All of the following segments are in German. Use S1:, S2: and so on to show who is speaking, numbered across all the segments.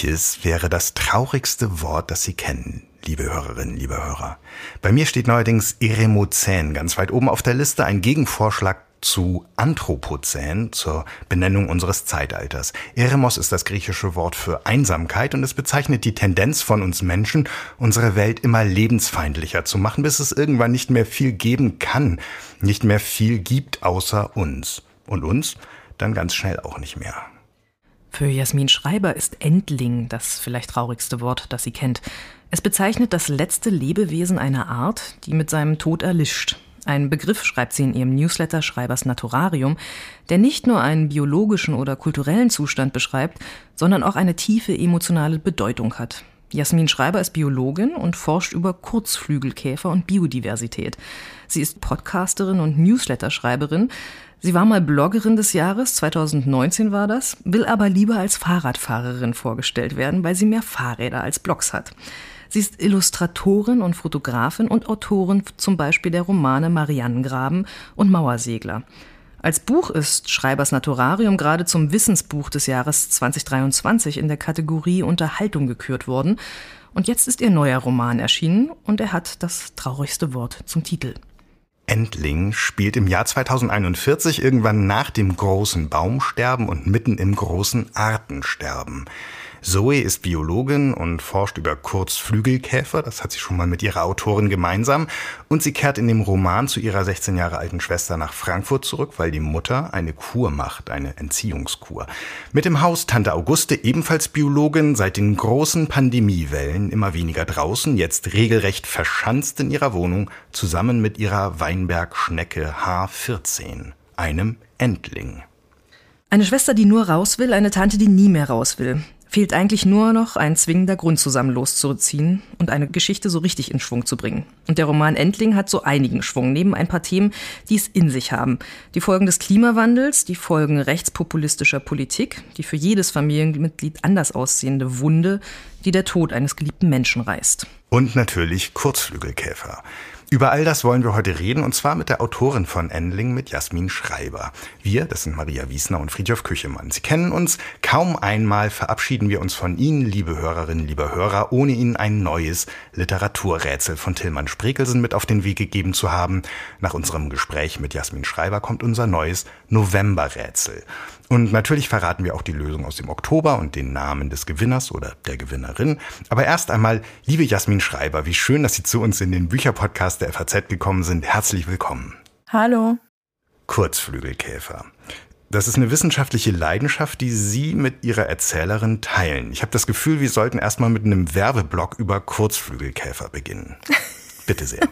S1: Welches wäre das traurigste Wort, das Sie kennen, liebe Hörerinnen, liebe Hörer? Bei mir steht neuerdings Eremozän ganz weit oben auf der Liste, ein Gegenvorschlag zu Anthropozän, zur Benennung unseres Zeitalters. Eremos ist das griechische Wort für Einsamkeit und es bezeichnet die Tendenz von uns Menschen, unsere Welt immer lebensfeindlicher zu machen, bis es irgendwann nicht mehr viel geben kann, nicht mehr viel gibt außer uns. Und uns dann ganz schnell auch nicht mehr.
S2: Für Jasmin Schreiber ist Endling das vielleicht traurigste Wort, das sie kennt. Es bezeichnet das letzte Lebewesen einer Art, die mit seinem Tod erlischt. Ein Begriff schreibt sie in ihrem Newsletter Schreibers Naturarium, der nicht nur einen biologischen oder kulturellen Zustand beschreibt, sondern auch eine tiefe emotionale Bedeutung hat. Jasmin Schreiber ist Biologin und forscht über Kurzflügelkäfer und Biodiversität. Sie ist Podcasterin und Newsletterschreiberin. Sie war mal Bloggerin des Jahres, 2019 war das, will aber lieber als Fahrradfahrerin vorgestellt werden, weil sie mehr Fahrräder als Blogs hat. Sie ist Illustratorin und Fotografin und Autorin zum Beispiel der Romane Marianengraben und Mauersegler. Als Buch ist Schreibers Naturarium gerade zum Wissensbuch des Jahres 2023 in der Kategorie Unterhaltung gekürt worden. Und jetzt ist ihr neuer Roman erschienen und er hat das traurigste Wort zum Titel.
S1: Endling spielt im Jahr 2041 irgendwann nach dem großen Baumsterben und mitten im großen Artensterben. Zoe ist Biologin und forscht über Kurzflügelkäfer, das hat sie schon mal mit ihrer Autorin gemeinsam, und sie kehrt in dem Roman zu ihrer 16 Jahre alten Schwester nach Frankfurt zurück, weil die Mutter eine Kur macht, eine Entziehungskur. Mit dem Haus Tante Auguste, ebenfalls Biologin, seit den großen Pandemiewellen immer weniger draußen, jetzt regelrecht verschanzt in ihrer Wohnung, zusammen mit ihrer Weinbergschnecke H14, einem Endling.
S2: Eine Schwester, die nur raus will, eine Tante, die nie mehr raus will. Fehlt eigentlich nur noch ein zwingender Grund zusammen loszuziehen und eine Geschichte so richtig in Schwung zu bringen. Und der Roman Endling hat so einigen Schwung, neben ein paar Themen, die es in sich haben. Die Folgen des Klimawandels, die Folgen rechtspopulistischer Politik, die für jedes Familienmitglied anders aussehende Wunde, die der Tod eines geliebten Menschen reißt.
S1: Und natürlich Kurzflügelkäfer. Über all das wollen wir heute reden und zwar mit der Autorin von Endling, mit Jasmin Schreiber. Wir, das sind Maria Wiesner und Friedhof Küchemann. Sie kennen uns. Kaum einmal verabschieden wir uns von Ihnen, liebe Hörerinnen, liebe Hörer, ohne Ihnen ein neues Literaturrätsel von Tillmann Sprekelsen mit auf den Weg gegeben zu haben. Nach unserem Gespräch mit Jasmin Schreiber kommt unser neues Novemberrätsel. Und natürlich verraten wir auch die Lösung aus dem Oktober und den Namen des Gewinners oder der Gewinnerin. Aber erst einmal, liebe Jasmin Schreiber, wie schön, dass Sie zu uns in den Bücherpodcast der FAZ gekommen sind. Herzlich willkommen.
S3: Hallo.
S1: Kurzflügelkäfer. Das ist eine wissenschaftliche Leidenschaft, die Sie mit Ihrer Erzählerin teilen. Ich habe das Gefühl, wir sollten erstmal mit einem Werbeblock über Kurzflügelkäfer beginnen. Bitte sehr.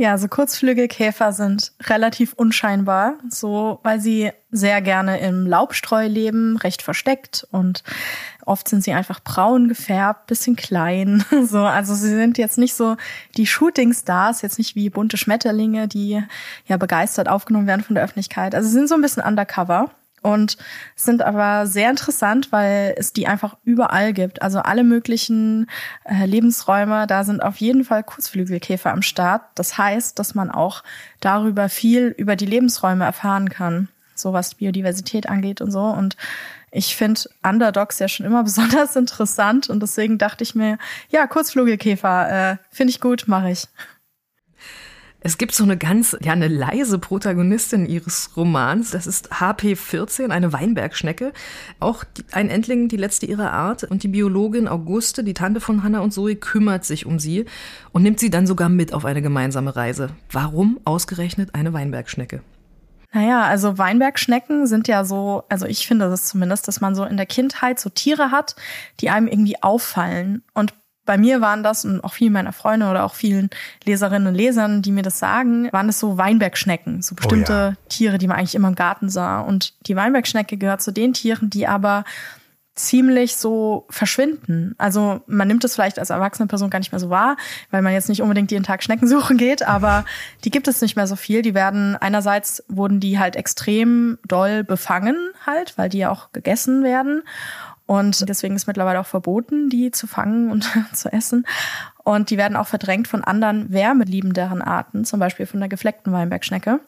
S3: Ja, so Kurzflügelkäfer sind relativ unscheinbar, so weil sie sehr gerne im Laubstreu leben, recht versteckt und oft sind sie einfach braun gefärbt, bisschen klein, so also sie sind jetzt nicht so die Shootingstars, jetzt nicht wie bunte Schmetterlinge, die ja begeistert aufgenommen werden von der Öffentlichkeit. Also sie sind so ein bisschen undercover und sind aber sehr interessant, weil es die einfach überall gibt. Also alle möglichen äh, Lebensräume, da sind auf jeden Fall Kurzflügelkäfer am Start. Das heißt, dass man auch darüber viel über die Lebensräume erfahren kann, so was Biodiversität angeht und so. Und ich finde Underdogs ja schon immer besonders interessant und deswegen dachte ich mir, ja, Kurzflügelkäfer, äh, finde ich gut, mache ich.
S2: Es gibt so eine ganz, ja, eine leise Protagonistin ihres Romans. Das ist HP14, eine Weinbergschnecke. Auch ein Endling, die letzte ihrer Art. Und die Biologin Auguste, die Tante von Hannah und Zoe, kümmert sich um sie und nimmt sie dann sogar mit auf eine gemeinsame Reise. Warum ausgerechnet eine Weinbergschnecke?
S3: Naja, also Weinbergschnecken sind ja so, also ich finde das zumindest, dass man so in der Kindheit so Tiere hat, die einem irgendwie auffallen. Und bei mir waren das und auch vielen meiner Freunde oder auch vielen Leserinnen und Lesern, die mir das sagen, waren es so Weinbergschnecken, so bestimmte oh ja. Tiere, die man eigentlich immer im Garten sah. Und die Weinbergschnecke gehört zu den Tieren, die aber ziemlich so verschwinden. Also man nimmt es vielleicht als erwachsene Person gar nicht mehr so wahr, weil man jetzt nicht unbedingt jeden Tag Schnecken suchen geht, aber die gibt es nicht mehr so viel. Die werden einerseits wurden die halt extrem doll befangen halt, weil die ja auch gegessen werden und deswegen ist mittlerweile auch verboten, die zu fangen und zu essen. Und die werden auch verdrängt von anderen wärmeliebenderen Arten, zum Beispiel von der gefleckten Weinbergschnecke.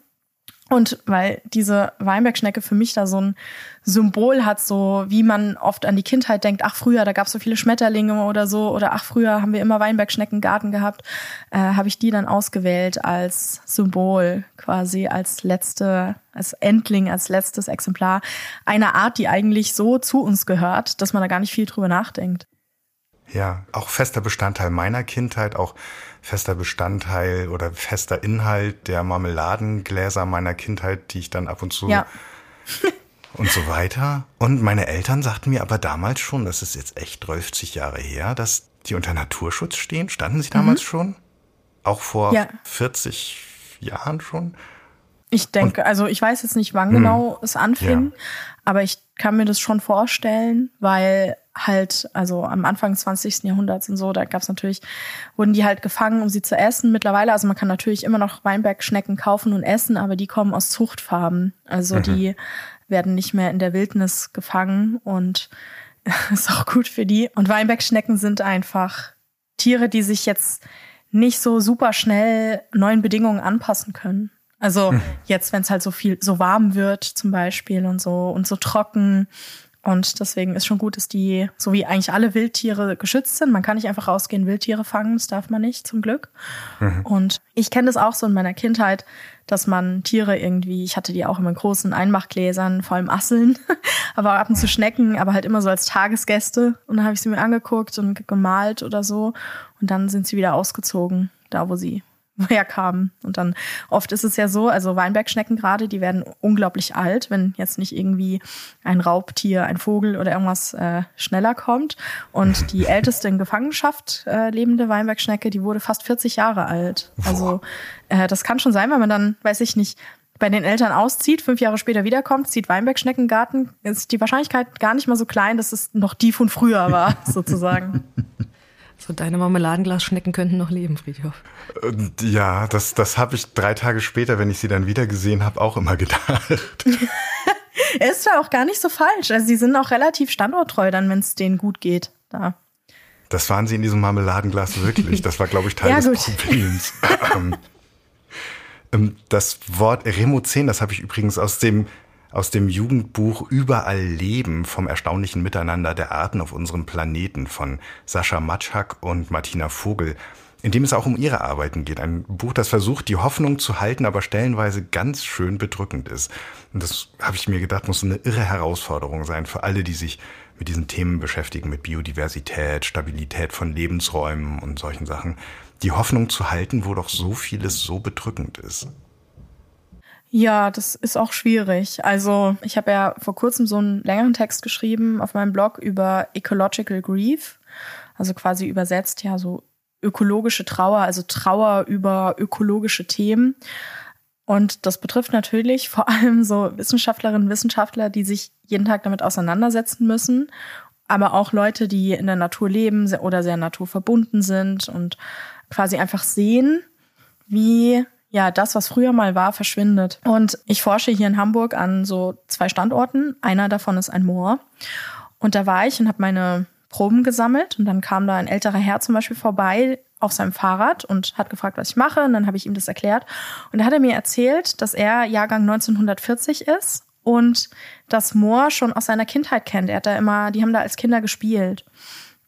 S3: Und weil diese Weinbergschnecke für mich da so ein Symbol hat, so wie man oft an die Kindheit denkt, ach früher, da gab es so viele Schmetterlinge oder so, oder ach früher haben wir immer Weinbergschnecken im Garten gehabt, äh, habe ich die dann ausgewählt als Symbol, quasi als letzte, als Endling, als letztes Exemplar einer Art, die eigentlich so zu uns gehört, dass man da gar nicht viel drüber nachdenkt.
S1: Ja, auch fester Bestandteil meiner Kindheit, auch fester Bestandteil oder fester Inhalt der Marmeladengläser meiner Kindheit, die ich dann ab und zu ja. und so weiter. Und meine Eltern sagten mir aber damals schon, das ist jetzt echt 30 Jahre her, dass die unter Naturschutz stehen. Standen sie damals mhm. schon? Auch vor ja. 40 Jahren schon?
S3: Ich denke, also ich weiß jetzt nicht, wann hm. genau es anfing, ja. aber ich kann mir das schon vorstellen, weil halt, also am Anfang des 20. Jahrhunderts und so, da gab es natürlich, wurden die halt gefangen, um sie zu essen. Mittlerweile, also man kann natürlich immer noch Weinbergschnecken kaufen und essen, aber die kommen aus Zuchtfarben. Also mhm. die werden nicht mehr in der Wildnis gefangen und ist auch gut für die. Und Weinbergschnecken sind einfach Tiere, die sich jetzt nicht so super schnell neuen Bedingungen anpassen können. Also mhm. jetzt, wenn es halt so viel, so warm wird zum Beispiel und so und so trocken, und deswegen ist schon gut, dass die, so wie eigentlich alle Wildtiere, geschützt sind. Man kann nicht einfach rausgehen, Wildtiere fangen, das darf man nicht, zum Glück. Mhm. Und ich kenne das auch so in meiner Kindheit, dass man Tiere irgendwie, ich hatte die auch immer in großen Einmachgläsern, vor allem Asseln, aber ab und zu Schnecken, aber halt immer so als Tagesgäste. Und dann habe ich sie mir angeguckt und gemalt oder so. Und dann sind sie wieder ausgezogen, da wo sie herkamen. Und dann oft ist es ja so, also Weinbergschnecken gerade, die werden unglaublich alt, wenn jetzt nicht irgendwie ein Raubtier, ein Vogel oder irgendwas äh, schneller kommt. Und die älteste in Gefangenschaft äh, lebende Weinbergschnecke, die wurde fast 40 Jahre alt. Also äh, das kann schon sein, wenn man dann, weiß ich nicht, bei den Eltern auszieht, fünf Jahre später wiederkommt, zieht Weinbergschneckengarten, ist die Wahrscheinlichkeit gar nicht mal so klein, dass es noch die von früher war, sozusagen.
S2: So deine Marmeladenglasschnecken könnten noch leben, Friedhof.
S1: Ja, das, das habe ich drei Tage später, wenn ich sie dann wieder gesehen habe, auch immer gedacht.
S3: ist ja auch gar nicht so falsch. Also sie sind auch relativ standorttreu dann, wenn es denen gut geht. Da.
S1: Das waren sie in diesem Marmeladenglas wirklich. Das war, glaube ich, Teil ja, des Problems. Ähm, ähm, das Wort Remozän, das habe ich übrigens aus dem aus dem Jugendbuch Überall Leben vom erstaunlichen Miteinander der Arten auf unserem Planeten von Sascha Matschak und Martina Vogel, in dem es auch um ihre Arbeiten geht. Ein Buch, das versucht, die Hoffnung zu halten, aber stellenweise ganz schön bedrückend ist. Und das habe ich mir gedacht, muss eine irre Herausforderung sein für alle, die sich mit diesen Themen beschäftigen, mit Biodiversität, Stabilität von Lebensräumen und solchen Sachen. Die Hoffnung zu halten, wo doch so vieles so bedrückend ist.
S3: Ja, das ist auch schwierig. Also ich habe ja vor kurzem so einen längeren Text geschrieben auf meinem Blog über Ecological Grief, also quasi übersetzt ja so ökologische Trauer, also Trauer über ökologische Themen. Und das betrifft natürlich vor allem so Wissenschaftlerinnen und Wissenschaftler, die sich jeden Tag damit auseinandersetzen müssen, aber auch Leute, die in der Natur leben oder sehr naturverbunden sind und quasi einfach sehen, wie ja, das, was früher mal war, verschwindet. Und ich forsche hier in Hamburg an so zwei Standorten. Einer davon ist ein Moor. Und da war ich und habe meine Proben gesammelt. Und dann kam da ein älterer Herr zum Beispiel vorbei auf seinem Fahrrad und hat gefragt, was ich mache. Und dann habe ich ihm das erklärt. Und da hat er mir erzählt, dass er Jahrgang 1940 ist und das Moor schon aus seiner Kindheit kennt. Er hat da immer, die haben da als Kinder gespielt.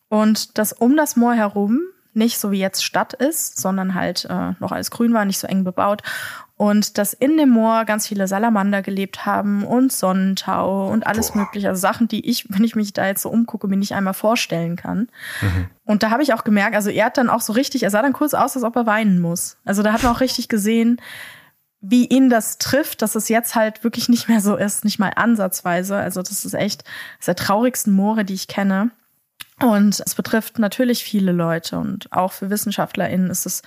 S3: Und dass um das Moor herum nicht so wie jetzt Stadt ist, sondern halt äh, noch alles grün war, nicht so eng bebaut. Und dass in dem Moor ganz viele Salamander gelebt haben und Sonnentau und alles Boah. mögliche. Also Sachen, die ich, wenn ich mich da jetzt so umgucke, mir nicht einmal vorstellen kann. Mhm. Und da habe ich auch gemerkt, also er hat dann auch so richtig, er sah dann kurz aus, als ob er weinen muss. Also da hat man auch richtig gesehen, wie ihn das trifft, dass es jetzt halt wirklich nicht mehr so ist, nicht mal ansatzweise. Also das ist echt das der traurigsten Moore, die ich kenne. Und es betrifft natürlich viele Leute und auch für WissenschaftlerInnen ist es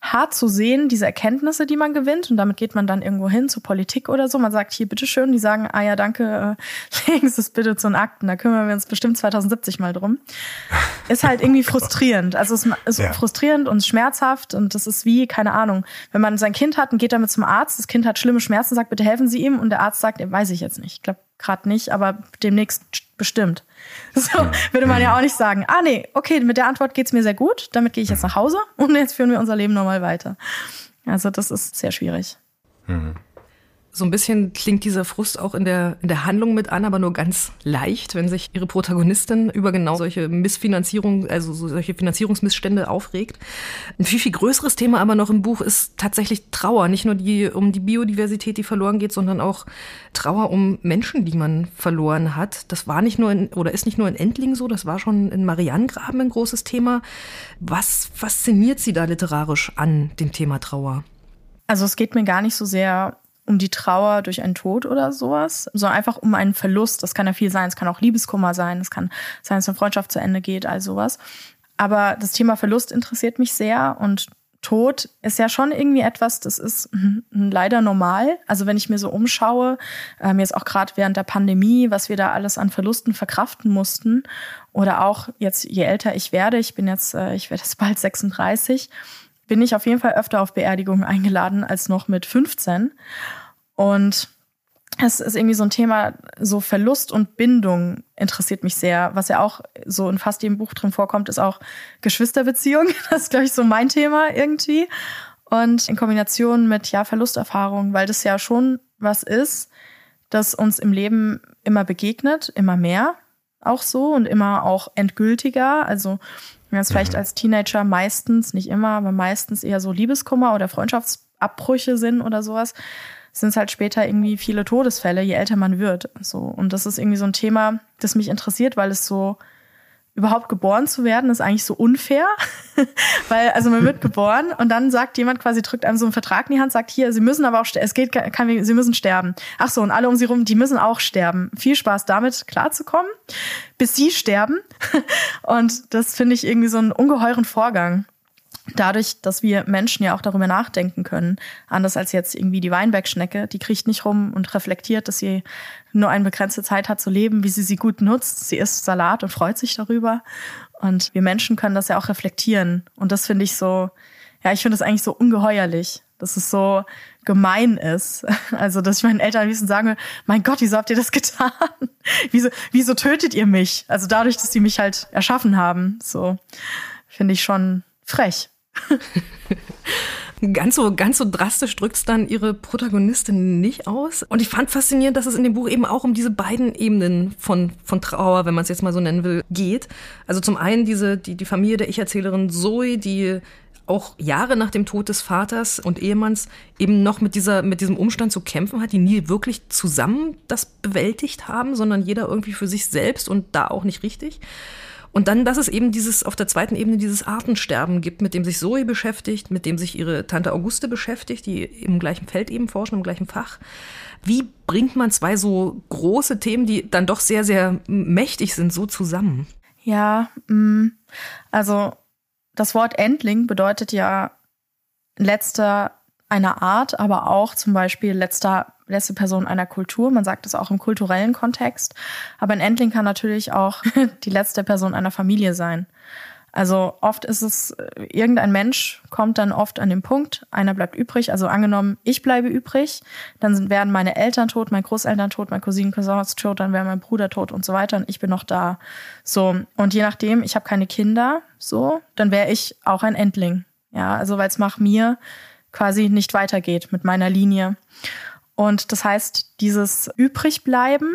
S3: hart zu sehen, diese Erkenntnisse, die man gewinnt. Und damit geht man dann irgendwo hin zur Politik oder so. Man sagt hier, bitteschön, die sagen, ah ja, danke, äh, legen Sie es bitte zu den Akten. Da kümmern wir uns bestimmt 2070 mal drum. Ist halt irgendwie frustrierend. Also es ist ja. frustrierend und schmerzhaft und das ist wie, keine Ahnung, wenn man sein Kind hat und geht damit zum Arzt, das Kind hat schlimme Schmerzen, sagt, bitte helfen Sie ihm und der Arzt sagt, weiß ich jetzt nicht. Ich glaube gerade nicht, aber demnächst bestimmt. So würde man ja auch nicht sagen, ah nee, okay, mit der Antwort geht's mir sehr gut, damit gehe ich jetzt nach Hause und jetzt führen wir unser Leben nochmal weiter. Also das ist sehr schwierig. Mhm.
S2: So ein bisschen klingt dieser Frust auch in der, in der Handlung mit an, aber nur ganz leicht, wenn sich ihre Protagonistin über genau solche Missfinanzierung, also solche Finanzierungsmissstände aufregt. Ein viel, viel größeres Thema aber noch im Buch ist tatsächlich Trauer. Nicht nur die, um die Biodiversität, die verloren geht, sondern auch Trauer um Menschen, die man verloren hat. Das war nicht nur in, oder ist nicht nur in Endling so, das war schon in Marianengraben ein großes Thema. Was fasziniert Sie da literarisch an dem Thema Trauer?
S3: Also es geht mir gar nicht so sehr um die Trauer durch einen Tod oder sowas, sondern einfach um einen Verlust. Das kann ja viel sein. Es kann auch Liebeskummer sein. Es kann sein, dass eine Freundschaft zu Ende geht, all sowas. Aber das Thema Verlust interessiert mich sehr und Tod ist ja schon irgendwie etwas, das ist leider normal. Also wenn ich mir so umschaue, ähm, jetzt auch gerade während der Pandemie, was wir da alles an Verlusten verkraften mussten oder auch jetzt, je älter ich werde, ich bin jetzt, äh, ich werde jetzt bald 36, bin ich auf jeden Fall öfter auf Beerdigungen eingeladen als noch mit 15. Und es ist irgendwie so ein Thema, so Verlust und Bindung interessiert mich sehr. Was ja auch so in fast jedem Buch drin vorkommt, ist auch Geschwisterbeziehung. Das ist, glaube ich, so mein Thema irgendwie. Und in Kombination mit, ja, Verlusterfahrung, weil das ja schon was ist, das uns im Leben immer begegnet, immer mehr auch so und immer auch endgültiger. Also wenn es vielleicht mhm. als Teenager meistens, nicht immer, aber meistens eher so Liebeskummer oder Freundschaftsabbrüche sind oder sowas, sind es halt später irgendwie viele Todesfälle, je älter man wird. So. Und das ist irgendwie so ein Thema, das mich interessiert, weil es so überhaupt geboren zu werden, ist eigentlich so unfair. Weil, also man wird geboren und dann sagt jemand quasi, drückt einem so einen Vertrag in die Hand, sagt hier, sie müssen aber auch, es geht, kann, sie müssen sterben. Ach so, und alle um sie rum, die müssen auch sterben. Viel Spaß damit, klarzukommen, bis sie sterben. Und das finde ich irgendwie so einen ungeheuren Vorgang dadurch, dass wir Menschen ja auch darüber nachdenken können, anders als jetzt irgendwie die Weinbergschnecke, die kriegt nicht rum und reflektiert, dass sie nur eine begrenzte Zeit hat zu leben, wie sie sie gut nutzt. Sie isst Salat und freut sich darüber. Und wir Menschen können das ja auch reflektieren. Und das finde ich so, ja, ich finde das eigentlich so ungeheuerlich, dass es so gemein ist. Also, dass ich meinen Eltern am liebsten sagen mein Gott, wieso habt ihr das getan? Wieso, wieso tötet ihr mich? Also dadurch, dass sie mich halt erschaffen haben. So, finde ich schon frech.
S2: Ganz so, ganz so drastisch drückt es dann ihre Protagonistin nicht aus. Und ich fand faszinierend, dass es in dem Buch eben auch um diese beiden Ebenen von, von Trauer, wenn man es jetzt mal so nennen will, geht. Also zum einen diese, die, die Familie der Ich-Erzählerin Zoe, die auch Jahre nach dem Tod des Vaters und Ehemanns eben noch mit dieser, mit diesem Umstand zu kämpfen hat, die nie wirklich zusammen das bewältigt haben, sondern jeder irgendwie für sich selbst und da auch nicht richtig. Und dann, dass es eben dieses, auf der zweiten Ebene dieses Artensterben gibt, mit dem sich Zoe beschäftigt, mit dem sich ihre Tante Auguste beschäftigt, die im gleichen Feld eben forschen, im gleichen Fach. Wie bringt man zwei so große Themen, die dann doch sehr, sehr mächtig sind, so zusammen?
S3: Ja, mm, also das Wort Endling bedeutet ja letzter einer Art, aber auch zum Beispiel letzter letzte Person einer Kultur. Man sagt es auch im kulturellen Kontext. Aber ein Endling kann natürlich auch die letzte Person einer Familie sein. Also oft ist es, irgendein Mensch kommt dann oft an den Punkt, einer bleibt übrig. Also angenommen, ich bleibe übrig, dann werden meine Eltern tot, meine Großeltern tot, mein Cousinen, Cousins tot, dann wäre mein Bruder tot und so weiter und ich bin noch da. So. Und je nachdem, ich habe keine Kinder, so, dann wäre ich auch ein Endling. Ja, also weil es nach mir quasi nicht weitergeht mit meiner Linie. Und das heißt, dieses Übrigbleiben,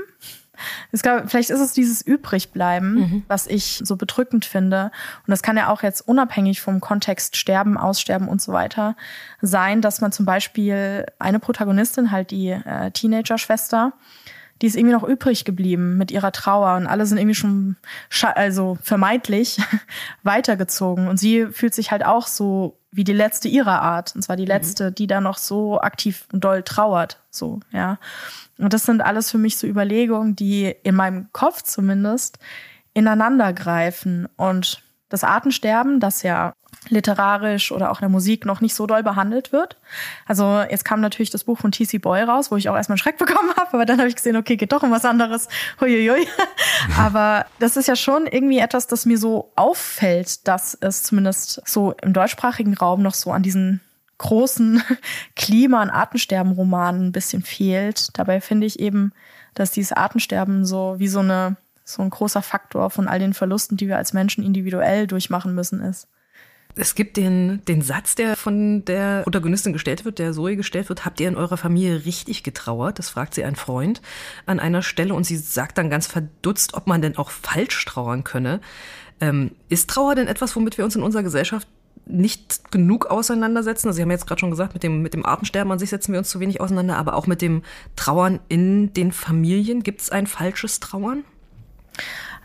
S3: ich glaube, vielleicht ist es dieses Übrigbleiben, mhm. was ich so bedrückend finde. Und das kann ja auch jetzt unabhängig vom Kontext Sterben, Aussterben und so weiter sein, dass man zum Beispiel eine Protagonistin, halt die äh, Teenager-Schwester, die ist irgendwie noch übrig geblieben mit ihrer Trauer und alle sind irgendwie schon also vermeintlich weitergezogen und sie fühlt sich halt auch so wie die letzte ihrer Art und zwar die mhm. letzte, die da noch so aktiv und doll trauert, so, ja. Und das sind alles für mich so Überlegungen, die in meinem Kopf zumindest ineinander greifen und das Artensterben, das ja literarisch oder auch in der Musik noch nicht so doll behandelt wird. Also jetzt kam natürlich das Buch von T.C. Boy raus, wo ich auch erstmal einen Schreck bekommen habe, aber dann habe ich gesehen, okay, geht doch um was anderes. Huiuiui. aber das ist ja schon irgendwie etwas, das mir so auffällt, dass es zumindest so im deutschsprachigen Raum noch so an diesen großen Klima- und Artensterben-Romanen ein bisschen fehlt. Dabei finde ich eben, dass dieses Artensterben so wie so eine so ein großer Faktor von all den Verlusten, die wir als Menschen individuell durchmachen müssen, ist.
S2: Es gibt den, den Satz, der von der Protagonistin gestellt wird, der Zoe gestellt wird, habt ihr in eurer Familie richtig getrauert? Das fragt sie ein Freund an einer Stelle und sie sagt dann ganz verdutzt, ob man denn auch falsch trauern könne. Ähm, ist Trauer denn etwas, womit wir uns in unserer Gesellschaft nicht genug auseinandersetzen? Also Sie haben jetzt gerade schon gesagt, mit dem, mit dem Artensterben an sich setzen wir uns zu wenig auseinander, aber auch mit dem Trauern in den Familien. Gibt es ein falsches Trauern?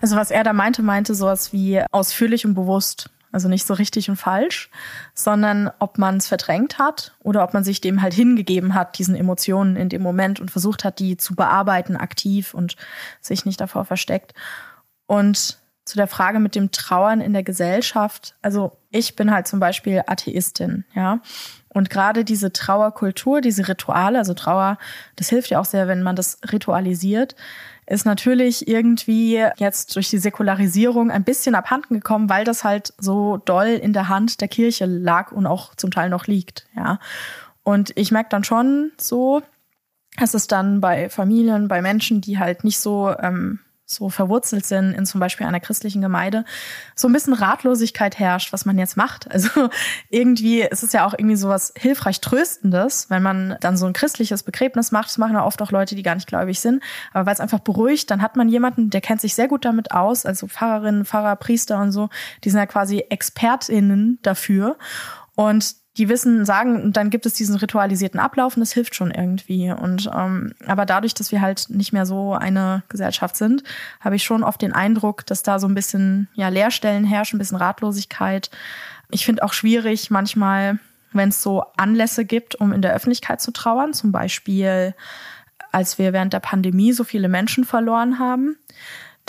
S3: Also was er da meinte, meinte sowas wie ausführlich und bewusst. Also nicht so richtig und falsch, sondern ob man es verdrängt hat oder ob man sich dem halt hingegeben hat, diesen Emotionen in dem Moment und versucht hat, die zu bearbeiten aktiv und sich nicht davor versteckt. Und zu der Frage mit dem Trauern in der Gesellschaft. Also ich bin halt zum Beispiel Atheistin, ja. Und gerade diese Trauerkultur, diese Rituale, also Trauer, das hilft ja auch sehr, wenn man das ritualisiert ist natürlich irgendwie jetzt durch die Säkularisierung ein bisschen abhanden gekommen, weil das halt so doll in der Hand der Kirche lag und auch zum Teil noch liegt, ja. Und ich merke dann schon so, dass es dann bei Familien, bei Menschen, die halt nicht so ähm, so verwurzelt sind in zum Beispiel einer christlichen Gemeinde, so ein bisschen Ratlosigkeit herrscht, was man jetzt macht. Also irgendwie ist es ja auch irgendwie so was hilfreich Tröstendes, wenn man dann so ein christliches Begräbnis macht. Das machen ja oft auch Leute, die gar nicht gläubig sind. Aber weil es einfach beruhigt, dann hat man jemanden, der kennt sich sehr gut damit aus, also Pfarrerinnen, Pfarrer, Priester und so, die sind ja quasi ExpertInnen dafür. Und die wissen, sagen, dann gibt es diesen ritualisierten Ablauf und das hilft schon irgendwie. Und ähm, aber dadurch, dass wir halt nicht mehr so eine Gesellschaft sind, habe ich schon oft den Eindruck, dass da so ein bisschen ja Leerstellen herrschen, ein bisschen Ratlosigkeit. Ich finde auch schwierig manchmal, wenn es so Anlässe gibt, um in der Öffentlichkeit zu trauern, zum Beispiel als wir während der Pandemie so viele Menschen verloren haben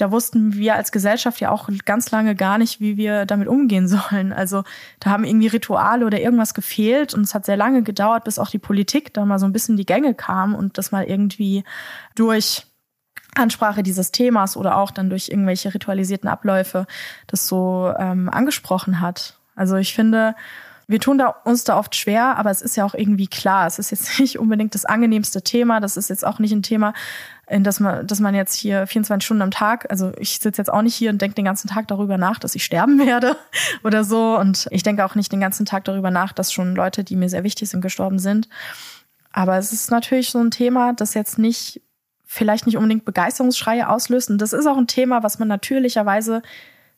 S3: da wussten wir als Gesellschaft ja auch ganz lange gar nicht, wie wir damit umgehen sollen. Also da haben irgendwie Rituale oder irgendwas gefehlt und es hat sehr lange gedauert, bis auch die Politik da mal so ein bisschen die Gänge kam und das mal irgendwie durch Ansprache dieses Themas oder auch dann durch irgendwelche ritualisierten Abläufe das so ähm, angesprochen hat. Also ich finde, wir tun da, uns da oft schwer, aber es ist ja auch irgendwie klar. Es ist jetzt nicht unbedingt das angenehmste Thema. Das ist jetzt auch nicht ein Thema, in das man, dass man jetzt hier 24 Stunden am Tag, also ich sitze jetzt auch nicht hier und denke den ganzen Tag darüber nach, dass ich sterben werde oder so. Und ich denke auch nicht den ganzen Tag darüber nach, dass schon Leute, die mir sehr wichtig sind, gestorben sind. Aber es ist natürlich so ein Thema, das jetzt nicht, vielleicht nicht unbedingt Begeisterungsschreie auslöst. Und das ist auch ein Thema, was man natürlicherweise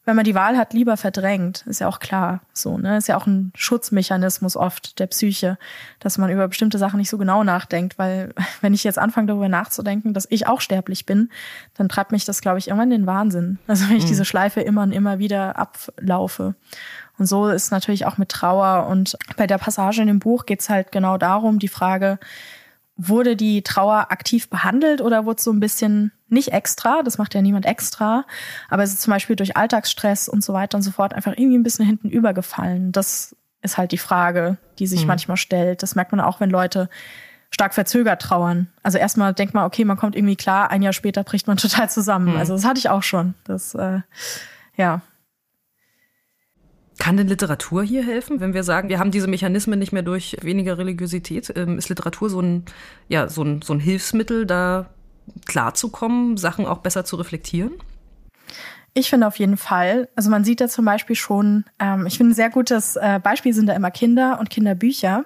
S3: wenn man die Wahl hat, lieber verdrängt. Ist ja auch klar so, ne? Ist ja auch ein Schutzmechanismus oft der Psyche, dass man über bestimmte Sachen nicht so genau nachdenkt, weil wenn ich jetzt anfange darüber nachzudenken, dass ich auch sterblich bin, dann treibt mich das, glaube ich, irgendwann in den Wahnsinn. Also wenn ich mhm. diese Schleife immer und immer wieder ablaufe. Und so ist natürlich auch mit Trauer. Und bei der Passage in dem Buch geht's halt genau darum, die Frage, wurde die Trauer aktiv behandelt oder wurde so ein bisschen nicht extra, das macht ja niemand extra, aber es ist zum Beispiel durch Alltagsstress und so weiter und so fort einfach irgendwie ein bisschen hinten übergefallen. Das ist halt die Frage, die sich mhm. manchmal stellt. Das merkt man auch, wenn Leute stark verzögert trauern. Also erstmal denkt man, okay, man kommt irgendwie klar, ein Jahr später bricht man total zusammen. Mhm. Also das hatte ich auch schon. Das, äh, ja.
S2: Kann denn Literatur hier helfen, wenn wir sagen, wir haben diese Mechanismen nicht mehr durch weniger Religiosität? Ähm, ist Literatur so ein, ja, so ein, so ein Hilfsmittel, da klarzukommen, Sachen auch besser zu reflektieren?
S3: Ich finde auf jeden Fall. Also man sieht da zum Beispiel schon, ähm, ich finde ein sehr gutes äh, Beispiel sind da immer Kinder und Kinderbücher.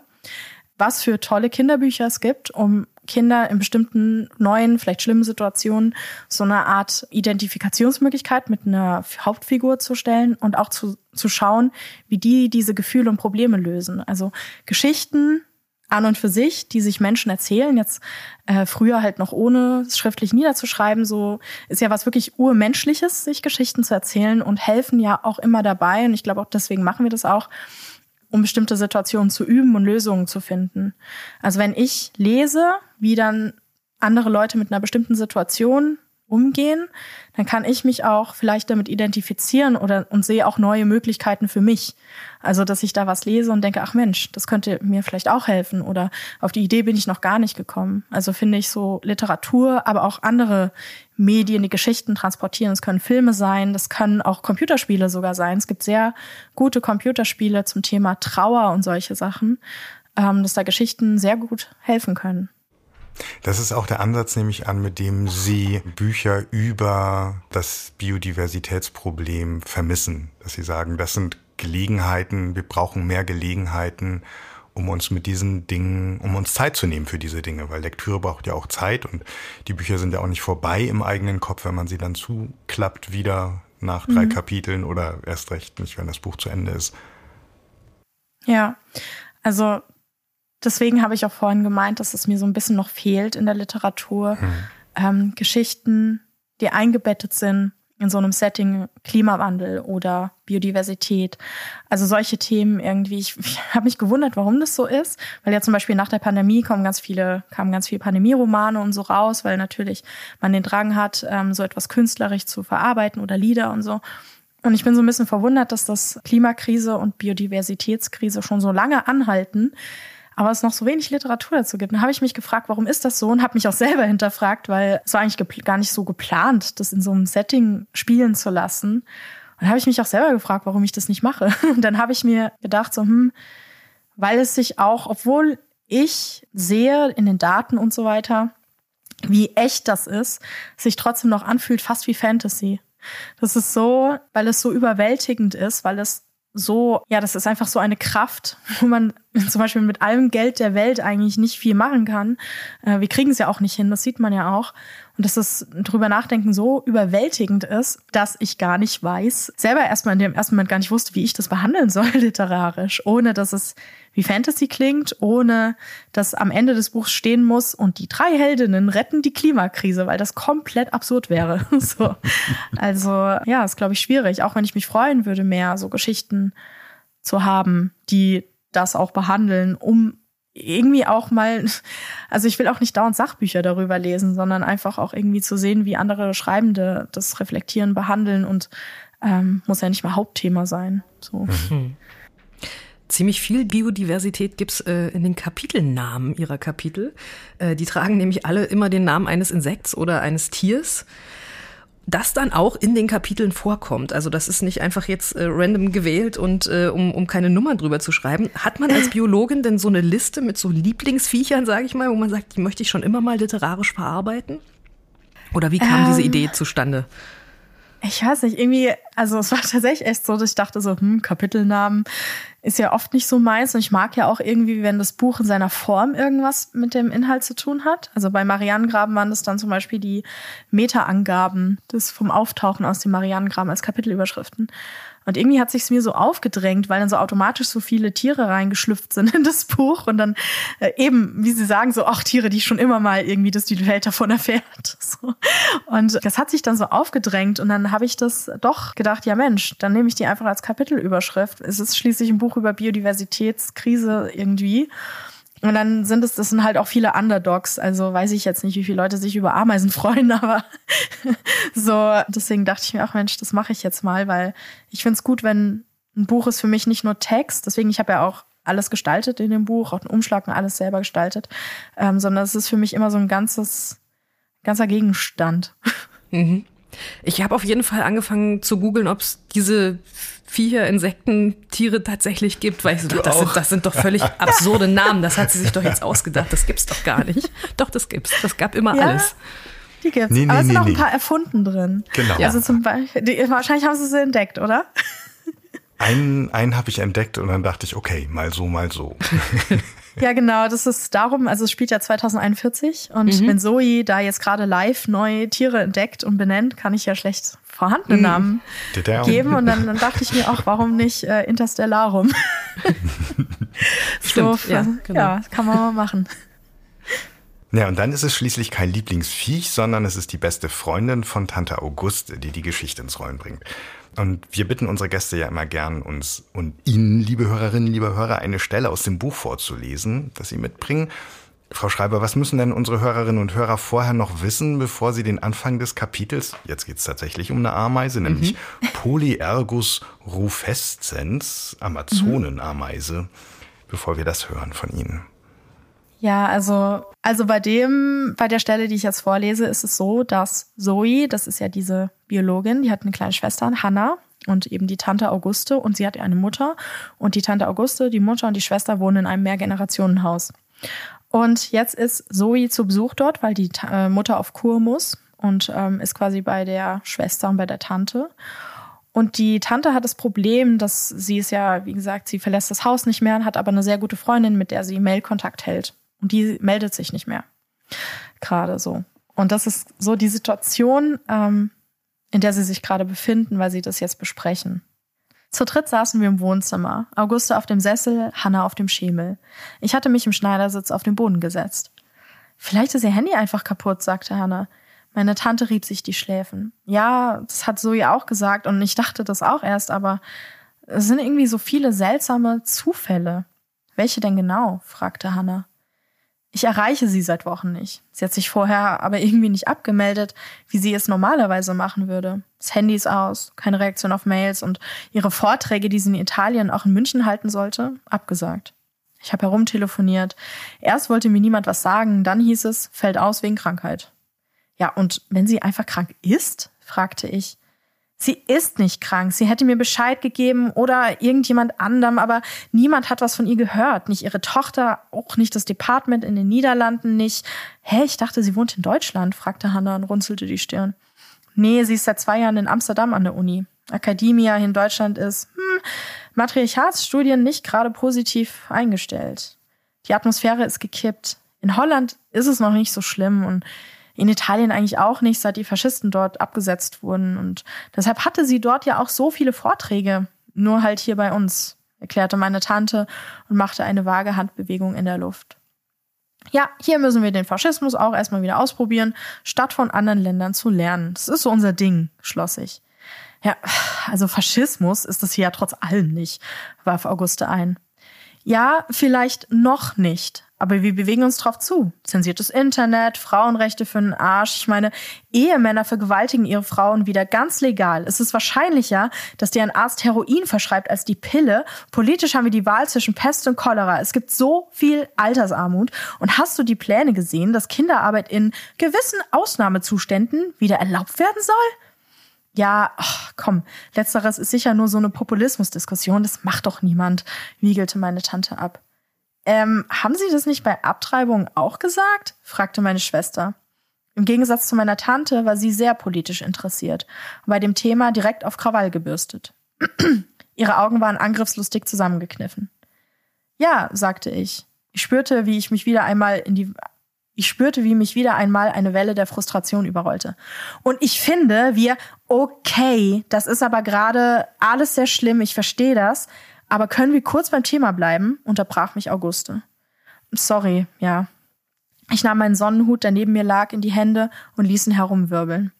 S3: Was für tolle Kinderbücher es gibt, um Kinder in bestimmten neuen, vielleicht schlimmen Situationen so eine Art Identifikationsmöglichkeit mit einer Hauptfigur zu stellen und auch zu, zu schauen, wie die diese Gefühle und Probleme lösen. Also Geschichten an und für sich, die sich Menschen erzählen, jetzt äh, früher halt noch ohne schriftlich niederzuschreiben, so ist ja was wirklich urmenschliches, sich Geschichten zu erzählen und helfen ja auch immer dabei. Und ich glaube auch deswegen machen wir das auch, um bestimmte Situationen zu üben und Lösungen zu finden. Also wenn ich lese, wie dann andere Leute mit einer bestimmten Situation umgehen, dann kann ich mich auch vielleicht damit identifizieren oder und sehe auch neue Möglichkeiten für mich. Also, dass ich da was lese und denke, ach Mensch, das könnte mir vielleicht auch helfen oder auf die Idee bin ich noch gar nicht gekommen. Also finde ich so Literatur, aber auch andere Medien, die Geschichten transportieren. Es können Filme sein, das können auch Computerspiele sogar sein. Es gibt sehr gute Computerspiele zum Thema Trauer und solche Sachen, ähm, dass da Geschichten sehr gut helfen können.
S1: Das ist auch der Ansatz, nehme ich an, mit dem Sie Bücher über das Biodiversitätsproblem vermissen. Dass Sie sagen, das sind Gelegenheiten, wir brauchen mehr Gelegenheiten, um uns mit diesen Dingen, um uns Zeit zu nehmen für diese Dinge, weil Lektüre braucht ja auch Zeit und die Bücher sind ja auch nicht vorbei im eigenen Kopf, wenn man sie dann zuklappt wieder nach drei mhm. Kapiteln oder erst recht nicht, wenn das Buch zu Ende ist.
S3: Ja, also deswegen habe ich auch vorhin gemeint, dass es mir so ein bisschen noch fehlt in der Literatur. Mhm. Ähm, Geschichten, die eingebettet sind in so einem Setting Klimawandel oder Biodiversität. Also solche Themen irgendwie. Ich, ich habe mich gewundert, warum das so ist, weil ja zum Beispiel nach der Pandemie kommen ganz viele, kamen ganz viele Pandemieromane und so raus, weil natürlich man den Drang hat, ähm, so etwas künstlerisch zu verarbeiten oder Lieder und so. Und ich bin so ein bisschen verwundert, dass das Klimakrise und Biodiversitätskrise schon so lange anhalten, aber es noch so wenig Literatur dazu gibt. Dann habe ich mich gefragt, warum ist das so und habe mich auch selber hinterfragt, weil es war eigentlich gar nicht so geplant, das in so einem Setting spielen zu lassen. Und habe ich mich auch selber gefragt, warum ich das nicht mache. Und dann habe ich mir gedacht, so, hm, weil es sich auch, obwohl ich sehe in den Daten und so weiter, wie echt das ist, sich trotzdem noch anfühlt, fast wie Fantasy. Das ist so, weil es so überwältigend ist, weil es so, ja, das ist einfach so eine Kraft, wo man zum Beispiel mit allem Geld der Welt eigentlich nicht viel machen kann. Äh, wir kriegen es ja auch nicht hin, das sieht man ja auch. Und dass das drüber nachdenken so überwältigend ist, dass ich gar nicht weiß, selber erstmal in dem ersten Moment gar nicht wusste, wie ich das behandeln soll literarisch, ohne dass es wie Fantasy klingt, ohne dass am Ende des Buchs stehen muss und die drei Heldinnen retten die Klimakrise, weil das komplett absurd wäre. so. Also ja, ist glaube ich schwierig, auch wenn ich mich freuen würde, mehr so Geschichten zu haben, die das auch behandeln, um irgendwie auch mal, also ich will auch nicht dauernd Sachbücher darüber lesen, sondern einfach auch irgendwie zu sehen, wie andere Schreibende das reflektieren, behandeln und ähm, muss ja nicht mal Hauptthema sein. So. Mhm.
S2: Ziemlich viel Biodiversität gibt's äh, in den Kapitelnamen ihrer Kapitel. Äh, die tragen nämlich alle immer den Namen eines Insekts oder eines Tiers das dann auch in den Kapiteln vorkommt. Also das ist nicht einfach jetzt äh, random gewählt und äh, um, um keine Nummer drüber zu schreiben. Hat man als Biologin denn so eine Liste mit so Lieblingsviechern, sage ich mal, wo man sagt, die möchte ich schon immer mal literarisch verarbeiten? Oder wie kam ähm, diese Idee zustande?
S3: Ich weiß nicht, irgendwie, also es war tatsächlich echt so, dass ich dachte so, hm, Kapitelnamen ist ja oft nicht so meins und ich mag ja auch irgendwie, wenn das Buch in seiner Form irgendwas mit dem Inhalt zu tun hat. Also bei Marianengraben waren das dann zum Beispiel die Meta-Angaben des vom Auftauchen aus dem Marianengraben als Kapitelüberschriften. Und irgendwie hat sich's mir so aufgedrängt, weil dann so automatisch so viele Tiere reingeschlüpft sind in das Buch und dann äh, eben, wie Sie sagen, so auch Tiere, die schon immer mal irgendwie, dass die Welt davon erfährt. So. Und das hat sich dann so aufgedrängt und dann habe ich das doch gedacht, ja Mensch, dann nehme ich die einfach als Kapitelüberschrift. Es ist schließlich ein Buch über Biodiversitätskrise irgendwie. Und dann sind es, das sind halt auch viele Underdogs. Also weiß ich jetzt nicht, wie viele Leute sich über Ameisen freuen, aber so, deswegen dachte ich mir auch, Mensch, das mache ich jetzt mal, weil ich finde es gut, wenn ein Buch ist für mich nicht nur Text, deswegen ich habe ja auch alles gestaltet in dem Buch, auch den Umschlag und alles selber gestaltet, ähm, sondern es ist für mich immer so ein ganzes, ganzer Gegenstand.
S2: Mhm. Ich habe auf jeden Fall angefangen zu googeln, ob es diese Viecher, Insekten, Tiere tatsächlich gibt, weil ich so dachte, das sind, das sind doch völlig absurde Namen. Das hat sie sich doch jetzt ausgedacht. Das gibt's doch gar nicht. Doch, das gibt's. Das gab immer ja, alles.
S3: Die gibt's. Nee, nee, Aber es sind nee, auch ein paar erfunden drin.
S1: Genau.
S3: Also zum Beispiel, die, wahrscheinlich haben sie sie entdeckt, oder?
S1: Einen, einen habe ich entdeckt und dann dachte ich, okay, mal so, mal so.
S3: Ja, genau, das ist darum, also es spielt ja 2041 und mhm. wenn Zoe da jetzt gerade live neue Tiere entdeckt und benennt, kann ich ja schlecht vorhandene mhm. Namen mhm. geben und dann, dann, dachte ich mir auch, warum nicht äh, Interstellarum?
S2: Stimmt, so, ja,
S3: genau. ja, kann man mal machen.
S1: Ja, und dann ist es schließlich kein Lieblingsviech, sondern es ist die beste Freundin von Tante Auguste, die die Geschichte ins Rollen bringt. Und wir bitten unsere Gäste ja immer gern, uns und Ihnen, liebe Hörerinnen, liebe Hörer, eine Stelle aus dem Buch vorzulesen, das Sie mitbringen. Frau Schreiber, was müssen denn unsere Hörerinnen und Hörer vorher noch wissen, bevor sie den Anfang des Kapitels, jetzt geht es tatsächlich um eine Ameise, mhm. nämlich Polyergus rufescens, Amazonenameise, bevor wir das hören von Ihnen?
S3: Ja, also, also bei dem, bei der Stelle, die ich jetzt vorlese, ist es so, dass Zoe, das ist ja diese Biologin, die hat eine kleine Schwester, Hannah, und eben die Tante Auguste und sie hat eine Mutter. Und die Tante Auguste, die Mutter und die Schwester wohnen in einem Mehrgenerationenhaus. Und jetzt ist Zoe zu Besuch dort, weil die äh, Mutter auf Kur muss und ähm, ist quasi bei der Schwester und bei der Tante. Und die Tante hat das Problem, dass sie ist ja, wie gesagt, sie verlässt das Haus nicht mehr, hat aber eine sehr gute Freundin, mit der sie Mailkontakt hält. Und die meldet sich nicht mehr. Gerade so. Und das ist so die Situation, ähm, in der sie sich gerade befinden, weil sie das jetzt besprechen. Zu dritt saßen wir im Wohnzimmer. Auguste auf dem Sessel, Hanna auf dem Schemel. Ich hatte mich im Schneidersitz auf den Boden gesetzt. Vielleicht ist ihr Handy einfach kaputt, sagte Hanna. Meine Tante rieb sich die Schläfen. Ja, das hat Zoe auch gesagt und ich dachte das auch erst, aber es sind irgendwie so viele seltsame Zufälle. Welche denn genau? fragte Hannah. Ich erreiche sie seit Wochen nicht. Sie hat sich vorher aber irgendwie nicht abgemeldet, wie sie es normalerweise machen würde. Das Handy ist aus, keine Reaktion auf Mails und ihre Vorträge, die sie in Italien auch in München halten sollte, abgesagt. Ich habe herumtelefoniert. Erst wollte mir niemand was sagen, dann hieß es, fällt aus wegen Krankheit. Ja, und wenn sie einfach krank ist? fragte ich. Sie ist nicht krank. Sie hätte mir Bescheid gegeben oder irgendjemand anderem, aber niemand hat was von ihr gehört. Nicht ihre Tochter, auch nicht das Department in den Niederlanden, nicht. Hä, ich dachte, sie wohnt in Deutschland, fragte Hannah und runzelte die Stirn. Nee, sie ist seit zwei Jahren in Amsterdam an der Uni. Akademia in Deutschland ist, hm, Matriarchatsstudien nicht gerade positiv eingestellt. Die Atmosphäre ist gekippt. In Holland ist es noch nicht so schlimm und in Italien eigentlich auch nicht, seit die Faschisten dort abgesetzt wurden. Und deshalb hatte sie dort ja auch so viele Vorträge, nur halt hier bei uns, erklärte meine Tante und machte eine vage Handbewegung in der Luft. Ja, hier müssen wir den Faschismus auch erstmal wieder ausprobieren, statt von anderen Ländern zu lernen. Das ist so unser Ding, schloss ich. Ja, also Faschismus ist das hier ja trotz allem nicht, warf Auguste ein. Ja, vielleicht noch nicht, aber wir bewegen uns drauf zu. Zensiertes Internet, Frauenrechte für den Arsch. Ich meine, Ehemänner vergewaltigen ihre Frauen wieder ganz legal. Es ist wahrscheinlicher, dass dir ein Arzt Heroin verschreibt als die Pille. Politisch haben wir die Wahl zwischen Pest und Cholera. Es gibt so viel Altersarmut. Und hast du die Pläne gesehen, dass Kinderarbeit in gewissen Ausnahmezuständen wieder erlaubt werden soll? Ja, ach, komm, letzteres ist sicher nur so eine Populismusdiskussion. Das macht doch niemand, wiegelte meine Tante ab. Ähm, haben Sie das nicht bei Abtreibung auch gesagt? fragte meine Schwester. Im Gegensatz zu meiner Tante war sie sehr politisch interessiert und bei dem Thema direkt auf Krawall gebürstet. Ihre Augen waren angriffslustig zusammengekniffen. Ja, sagte ich. Ich spürte, wie ich mich wieder einmal in die ich spürte, wie mich wieder einmal eine Welle der Frustration überrollte. Und ich finde, wir, okay, das ist aber gerade alles sehr schlimm, ich verstehe das, aber können wir kurz beim Thema bleiben? unterbrach mich Auguste. Sorry, ja. Ich nahm meinen Sonnenhut, der neben mir lag, in die Hände und ließ ihn herumwirbeln.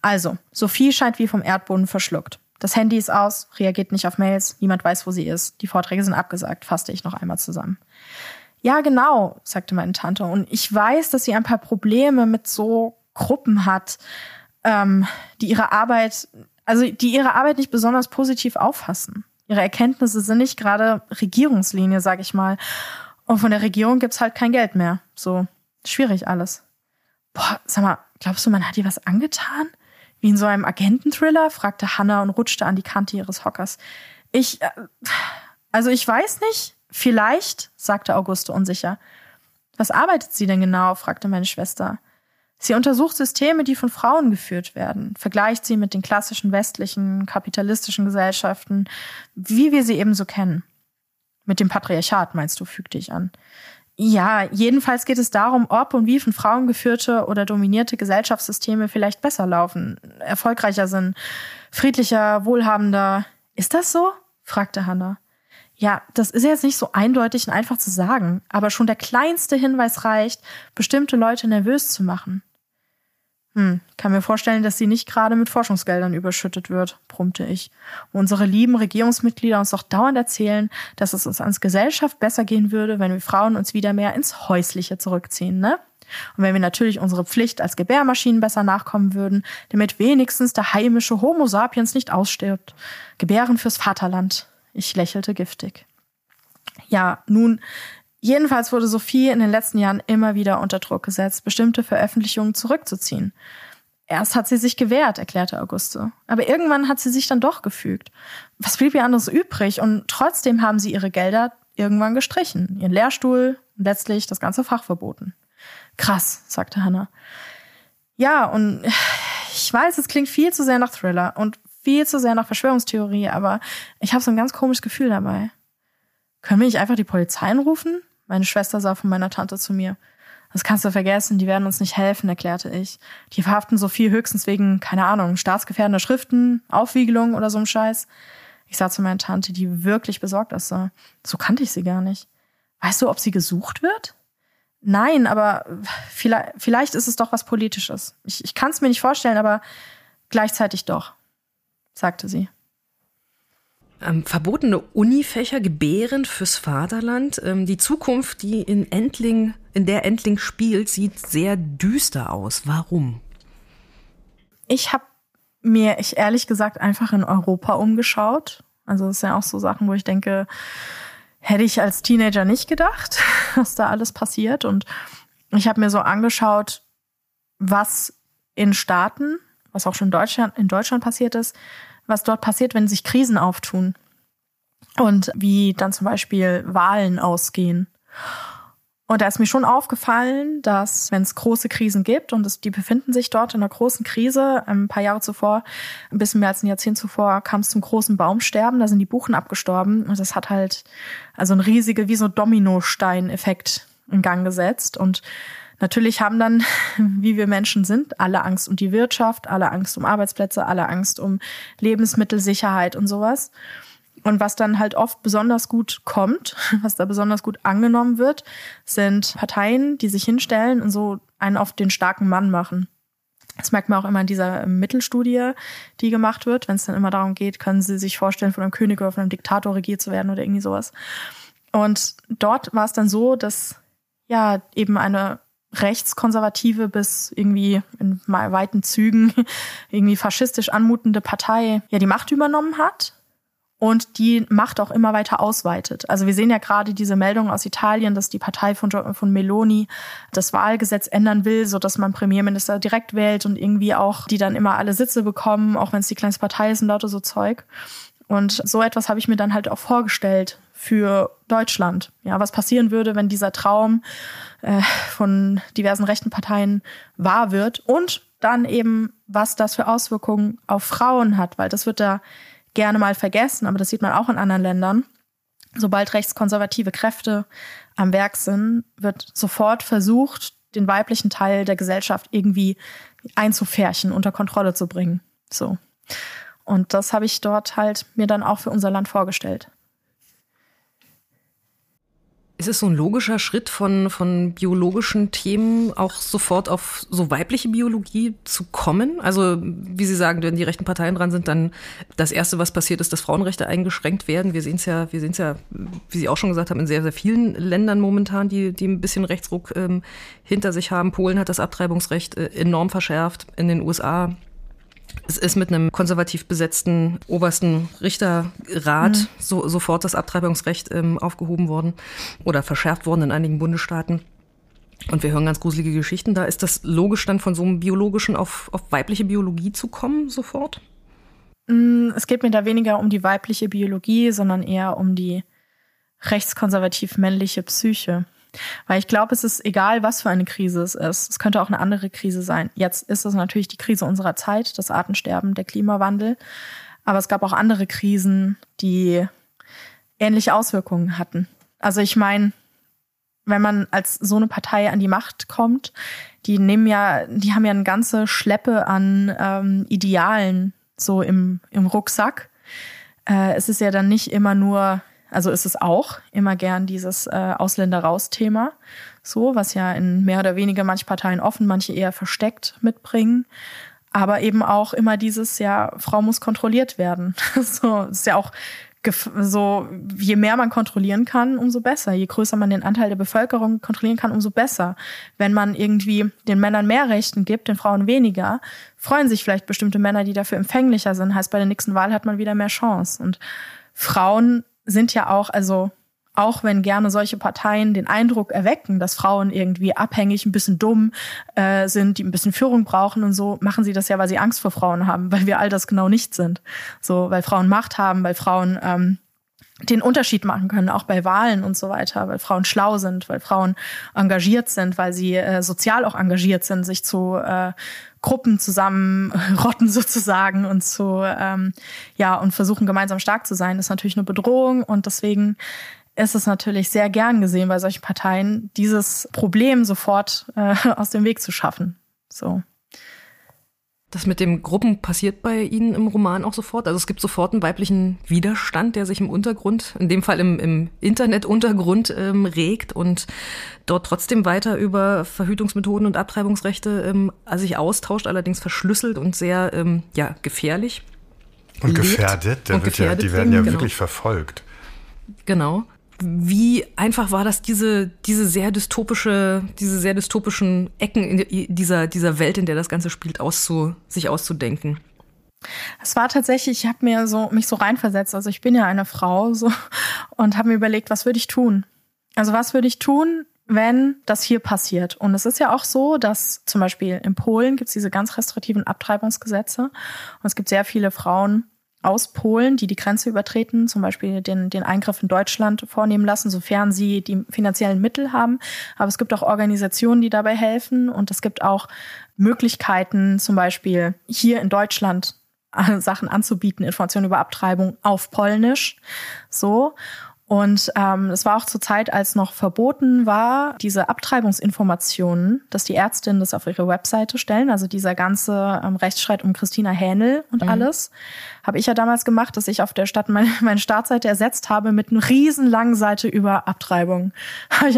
S3: Also, Sophie scheint wie vom Erdboden verschluckt. Das Handy ist aus, reagiert nicht auf Mails, niemand weiß, wo sie ist. Die Vorträge sind abgesagt, fasste ich noch einmal zusammen. Ja, genau, sagte meine Tante. Und ich weiß, dass sie ein paar Probleme mit so Gruppen hat, ähm, die ihre Arbeit, also die ihre Arbeit nicht besonders positiv auffassen ihre Erkenntnisse sind nicht gerade Regierungslinie, sag ich mal. Und von der Regierung gibt's halt kein Geld mehr. So schwierig alles. Boah, sag mal, glaubst du, man hat ihr was angetan? Wie in so einem Agententhriller? fragte Hannah und rutschte an die Kante ihres Hockers. Ich, äh, also ich weiß nicht. Vielleicht, sagte Auguste unsicher. Was arbeitet sie denn genau? fragte meine Schwester. Sie untersucht Systeme, die von Frauen geführt werden, vergleicht sie mit den klassischen westlichen kapitalistischen Gesellschaften, wie wir sie eben so kennen. Mit dem Patriarchat, meinst du, fügte ich an. Ja, jedenfalls geht es darum, ob und wie von Frauen geführte oder dominierte Gesellschaftssysteme vielleicht besser laufen, erfolgreicher sind, friedlicher, wohlhabender. Ist das so? fragte Hannah. Ja, das ist jetzt nicht so eindeutig und einfach zu sagen, aber schon der kleinste Hinweis reicht, bestimmte Leute nervös zu machen. Hm, kann mir vorstellen, dass sie nicht gerade mit Forschungsgeldern überschüttet wird, brummte ich. unsere lieben Regierungsmitglieder uns doch dauernd erzählen, dass es uns als Gesellschaft besser gehen würde, wenn wir Frauen uns wieder mehr ins Häusliche zurückziehen, ne? Und wenn wir natürlich unsere Pflicht als Gebärmaschinen besser nachkommen würden, damit wenigstens der heimische Homo sapiens nicht ausstirbt. Gebären fürs Vaterland. Ich lächelte giftig. Ja, nun, Jedenfalls wurde Sophie in den letzten Jahren immer wieder unter Druck gesetzt, bestimmte Veröffentlichungen zurückzuziehen. Erst hat sie sich gewehrt, erklärte Auguste. Aber irgendwann hat sie sich dann doch gefügt. Was blieb ihr anderes übrig? Und trotzdem haben sie ihre Gelder irgendwann gestrichen, ihren Lehrstuhl und letztlich das ganze Fach verboten. Krass, sagte Hannah. Ja, und ich weiß, es klingt viel zu sehr nach Thriller. Und viel zu sehr nach Verschwörungstheorie, aber ich habe so ein ganz komisches Gefühl dabei. Können wir nicht einfach die Polizei anrufen? Meine Schwester sah von meiner Tante zu mir. Das kannst du vergessen, die werden uns nicht helfen, erklärte ich. Die verhaften so viel höchstens wegen, keine Ahnung, staatsgefährdender Schriften, Aufwiegelung oder so einem Scheiß. Ich sah zu meiner Tante, die wirklich besorgt aussah. So kannte ich sie gar nicht. Weißt du, ob sie gesucht wird? Nein, aber vielleicht, vielleicht ist es doch was Politisches. Ich, ich kann es mir nicht vorstellen, aber gleichzeitig doch, sagte sie.
S2: Ähm, verbotene Unifächer gebären fürs Vaterland. Ähm, die Zukunft, die in Endling, in der Endling spielt, sieht sehr düster aus. Warum?
S3: Ich habe mir, ich ehrlich gesagt, einfach in Europa umgeschaut. Also das sind ja auch so Sachen, wo ich denke, hätte ich als Teenager nicht gedacht, was da alles passiert. Und ich habe mir so angeschaut, was in Staaten, was auch schon Deutschland, in Deutschland passiert ist, was dort passiert, wenn sich Krisen auftun und wie dann zum Beispiel Wahlen ausgehen. Und da ist mir schon aufgefallen, dass wenn es große Krisen gibt und es, die befinden sich dort in einer großen Krise, ein paar Jahre zuvor, ein bisschen mehr als ein Jahrzehnt zuvor, kam es zum großen Baumsterben, da sind die Buchen abgestorben und das hat halt also ein riesige, wie so Dominostein-Effekt in Gang gesetzt und Natürlich haben dann, wie wir Menschen sind, alle Angst um die Wirtschaft, alle Angst um Arbeitsplätze, alle Angst um Lebensmittelsicherheit und sowas. Und was dann halt oft besonders gut kommt, was da besonders gut angenommen wird, sind Parteien, die sich hinstellen und so einen auf den starken Mann machen. Das merkt man auch immer in dieser Mittelstudie, die gemacht wird, wenn es dann immer darum geht, können Sie sich vorstellen, von einem König oder von einem Diktator regiert zu werden oder irgendwie sowas. Und dort war es dann so, dass ja eben eine rechtskonservative bis irgendwie in weiten Zügen irgendwie faschistisch anmutende Partei ja die Macht übernommen hat und die Macht auch immer weiter ausweitet. Also wir sehen ja gerade diese Meldung aus Italien, dass die Partei von, von Meloni das Wahlgesetz ändern will, so dass man Premierminister direkt wählt und irgendwie auch die dann immer alle Sitze bekommen, auch wenn es die kleinste Partei ist und lauter so Zeug. Und so etwas habe ich mir dann halt auch vorgestellt für Deutschland. Ja, was passieren würde, wenn dieser Traum äh, von diversen rechten Parteien wahr wird und dann eben, was das für Auswirkungen auf Frauen hat, weil das wird da gerne mal vergessen, aber das sieht man auch in anderen Ländern. Sobald rechtskonservative Kräfte am Werk sind, wird sofort versucht, den weiblichen Teil der Gesellschaft irgendwie einzufärchen, unter Kontrolle zu bringen. So. Und das habe ich dort halt mir dann auch für unser Land vorgestellt.
S2: Ist es so ein logischer Schritt von, von biologischen Themen auch sofort auf so weibliche Biologie zu kommen? Also, wie Sie sagen, wenn die rechten Parteien dran sind, dann das Erste, was passiert, ist, dass Frauenrechte eingeschränkt werden. Wir sehen es ja, ja, wie Sie auch schon gesagt haben, in sehr, sehr vielen Ländern momentan, die, die ein bisschen Rechtsruck ähm, hinter sich haben. Polen hat das Abtreibungsrecht äh, enorm verschärft. In den USA es ist mit einem konservativ besetzten obersten Richterrat mhm. so, sofort das Abtreibungsrecht ähm, aufgehoben worden oder verschärft worden in einigen Bundesstaaten. Und wir hören ganz gruselige Geschichten. Da ist das logisch dann von so einem biologischen auf, auf weibliche Biologie zu kommen sofort?
S3: Mm, es geht mir da weniger um die weibliche Biologie, sondern eher um die rechtskonservativ männliche Psyche. Weil ich glaube, es ist egal, was für eine Krise es ist. Es könnte auch eine andere Krise sein. Jetzt ist es natürlich die Krise unserer Zeit, das Artensterben, der Klimawandel. Aber es gab auch andere Krisen, die ähnliche Auswirkungen hatten. Also ich meine, wenn man als so eine Partei an die Macht kommt, die nehmen ja, die haben ja eine ganze Schleppe an ähm, Idealen so im, im Rucksack. Äh, es ist ja dann nicht immer nur also ist es auch immer gern dieses äh, Ausländer raus Thema, so was ja in mehr oder weniger manche Parteien offen, manche eher versteckt mitbringen, aber eben auch immer dieses ja Frau muss kontrolliert werden. so ist ja auch so je mehr man kontrollieren kann, umso besser. Je größer man den Anteil der Bevölkerung kontrollieren kann, umso besser. Wenn man irgendwie den Männern mehr Rechten gibt, den Frauen weniger, freuen sich vielleicht bestimmte Männer, die dafür empfänglicher sind. Heißt, bei der nächsten Wahl hat man wieder mehr Chance. Und Frauen sind ja auch, also auch wenn gerne solche Parteien den Eindruck erwecken, dass Frauen irgendwie abhängig, ein bisschen dumm äh, sind, die ein bisschen Führung brauchen und so, machen sie das ja, weil sie Angst vor Frauen haben, weil wir all das genau nicht sind. So, weil Frauen Macht haben, weil Frauen ähm, den Unterschied machen können, auch bei Wahlen und so weiter, weil Frauen schlau sind, weil Frauen engagiert sind, weil sie äh, sozial auch engagiert sind, sich zu äh, Gruppen zusammenrotten sozusagen und zu ähm, ja und versuchen gemeinsam stark zu sein, ist natürlich eine Bedrohung und deswegen ist es natürlich sehr gern gesehen bei solchen Parteien, dieses Problem sofort äh, aus dem Weg zu schaffen. So.
S2: Das mit dem Gruppen passiert bei Ihnen im Roman auch sofort. Also es gibt sofort einen weiblichen Widerstand, der sich im Untergrund, in dem Fall im, im Internetuntergrund ähm, regt und dort trotzdem weiter über Verhütungsmethoden und Abtreibungsrechte ähm, also sich austauscht, allerdings verschlüsselt und sehr ähm, ja, gefährlich.
S1: Und gefährdet, der und wird gefährdet ja, die werden ja genau. wirklich verfolgt.
S2: Genau wie einfach war das, diese, diese sehr dystopische, diese sehr dystopischen Ecken dieser, dieser Welt, in der das Ganze spielt, auszu, sich auszudenken?
S3: Es war tatsächlich, ich habe mir so mich so reinversetzt. Also ich bin ja eine Frau so und habe mir überlegt, was würde ich tun? Also was würde ich tun, wenn das hier passiert? Und es ist ja auch so, dass zum Beispiel in Polen gibt es diese ganz restriktiven Abtreibungsgesetze und es gibt sehr viele Frauen, aus Polen, die die Grenze übertreten, zum Beispiel den, den Eingriff in Deutschland vornehmen lassen, sofern sie die finanziellen Mittel haben. Aber es gibt auch Organisationen, die dabei helfen und es gibt auch Möglichkeiten, zum Beispiel hier in Deutschland Sachen anzubieten, Informationen über Abtreibung auf Polnisch. So. Und ähm, es war auch zur Zeit, als noch verboten war, diese Abtreibungsinformationen, dass die Ärztinnen das auf ihre Webseite stellen, also dieser ganze ähm, Rechtsstreit um Christina Hähnel und mhm. alles habe ich ja damals gemacht, dass ich auf der Stadt meine, meine Startseite ersetzt habe mit einer riesenlangen Seite über Abtreibung.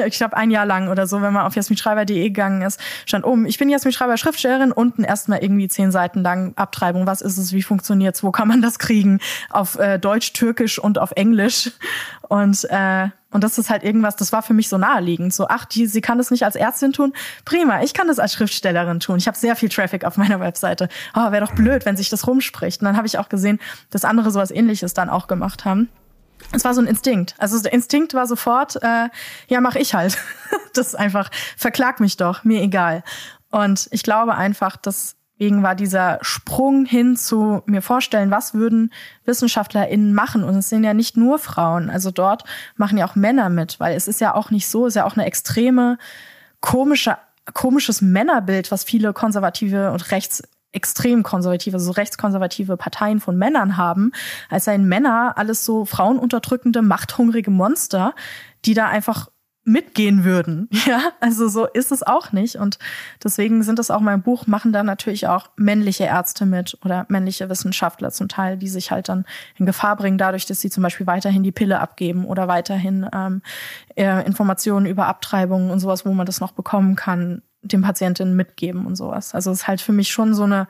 S3: Ich glaube ein Jahr lang oder so, wenn man auf jasminschreiber.de gegangen ist, stand oben, ich bin Jasmin Schreiber Schriftstellerin, unten erstmal irgendwie zehn Seiten lang Abtreibung. Was ist es, wie funktioniert's, wo kann man das kriegen? Auf äh, Deutsch, Türkisch und auf Englisch. Und äh, und das ist halt irgendwas, das war für mich so naheliegend. So, ach, die, sie kann das nicht als Ärztin tun. Prima, ich kann das als Schriftstellerin tun. Ich habe sehr viel Traffic auf meiner Webseite. Oh, wäre doch blöd, wenn sich das rumspricht. Und dann habe ich auch gesehen, dass andere sowas ähnliches dann auch gemacht haben. Es war so ein Instinkt. Also der Instinkt war sofort, äh, ja, mach ich halt. das ist einfach, verklag mich doch, mir egal. Und ich glaube einfach, dass Deswegen war dieser Sprung hin zu mir vorstellen, was würden WissenschaftlerInnen machen? Und es sind ja nicht nur Frauen. Also dort machen ja auch Männer mit, weil es ist ja auch nicht so, es ist ja auch eine extreme, komische, komisches Männerbild, was viele konservative und rechts extrem konservative, also rechtskonservative Parteien von Männern haben, als seien Männer alles so frauenunterdrückende, machthungrige Monster, die da einfach mitgehen würden. Ja, also so ist es auch nicht. Und deswegen sind es auch mein Buch, machen da natürlich auch männliche Ärzte mit oder männliche Wissenschaftler zum Teil, die sich halt dann in Gefahr bringen, dadurch, dass sie zum Beispiel weiterhin die Pille abgeben oder weiterhin ähm, Informationen über Abtreibungen und sowas, wo man das noch bekommen kann, dem Patientinnen mitgeben und sowas. Also es ist halt für mich schon so eine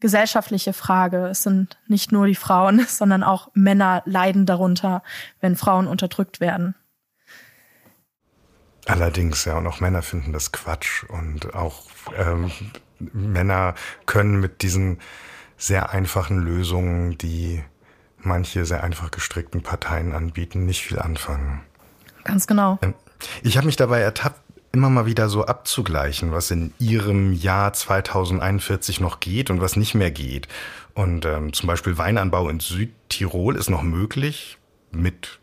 S3: gesellschaftliche Frage. Es sind nicht nur die Frauen, sondern auch Männer leiden darunter, wenn Frauen unterdrückt werden.
S1: Allerdings, ja, und auch Männer finden das Quatsch und auch ähm, Männer können mit diesen sehr einfachen Lösungen, die manche sehr einfach gestrickten Parteien anbieten, nicht viel anfangen.
S3: Ganz genau.
S1: Ähm, ich habe mich dabei ertappt, immer mal wieder so abzugleichen, was in ihrem Jahr 2041 noch geht und was nicht mehr geht. Und ähm, zum Beispiel Weinanbau in Südtirol ist noch möglich mit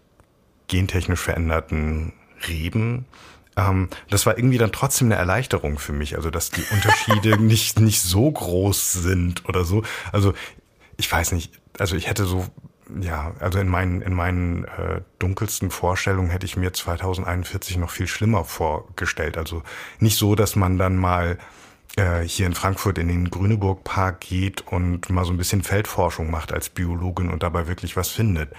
S1: gentechnisch veränderten Reben. Ähm, das war irgendwie dann trotzdem eine Erleichterung für mich, also dass die Unterschiede nicht, nicht so groß sind oder so. Also ich weiß nicht, also ich hätte so, ja, also in meinen, in meinen äh, dunkelsten Vorstellungen hätte ich mir 2041 noch viel schlimmer vorgestellt. Also nicht so, dass man dann mal äh, hier in Frankfurt in den Grüneburg Park geht und mal so ein bisschen Feldforschung macht als Biologin und dabei wirklich was findet.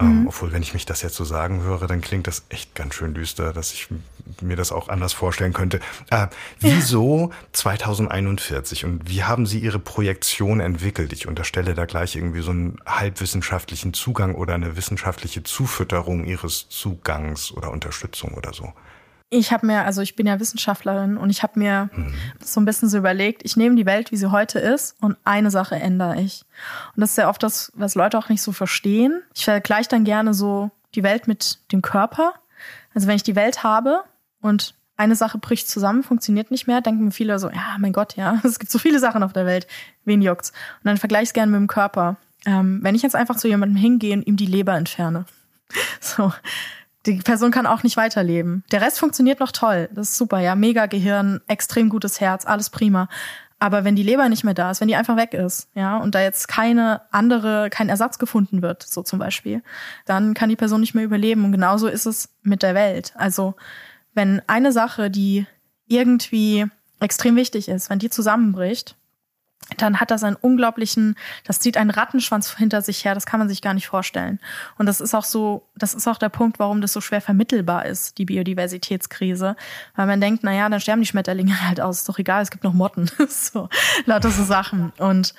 S1: Ähm, mhm. obwohl, wenn ich mich das jetzt so sagen höre, dann klingt das echt ganz schön düster, dass ich mir das auch anders vorstellen könnte. Äh, wieso ja. 2041 und wie haben Sie Ihre Projektion entwickelt? Ich unterstelle da gleich irgendwie so einen halbwissenschaftlichen Zugang oder eine wissenschaftliche Zufütterung Ihres Zugangs oder Unterstützung oder so
S3: ich habe mir, also ich bin ja Wissenschaftlerin und ich habe mir mhm. so ein bisschen so überlegt, ich nehme die Welt, wie sie heute ist und eine Sache ändere ich. Und das ist ja oft das, was Leute auch nicht so verstehen. Ich vergleiche dann gerne so die Welt mit dem Körper. Also wenn ich die Welt habe und eine Sache bricht zusammen, funktioniert nicht mehr, denken viele so, ja, mein Gott, ja, es gibt so viele Sachen auf der Welt, wen juckt's? Und dann vergleiche ich es gerne mit dem Körper. Ähm, wenn ich jetzt einfach zu jemandem hingehe und ihm die Leber entferne, so, die Person kann auch nicht weiterleben. Der Rest funktioniert noch toll. Das ist super, ja. Mega Gehirn, extrem gutes Herz, alles prima. Aber wenn die Leber nicht mehr da ist, wenn die einfach weg ist, ja, und da jetzt keine andere, kein Ersatz gefunden wird, so zum Beispiel, dann kann die Person nicht mehr überleben. Und genauso ist es mit der Welt. Also wenn eine Sache, die irgendwie extrem wichtig ist, wenn die zusammenbricht, dann hat das einen unglaublichen, das zieht einen Rattenschwanz hinter sich her, das kann man sich gar nicht vorstellen. Und das ist auch so, das ist auch der Punkt, warum das so schwer vermittelbar ist, die Biodiversitätskrise. Weil man denkt, na ja, dann sterben die Schmetterlinge halt aus, ist doch egal, es gibt noch Motten. so, lauter so Sachen. Und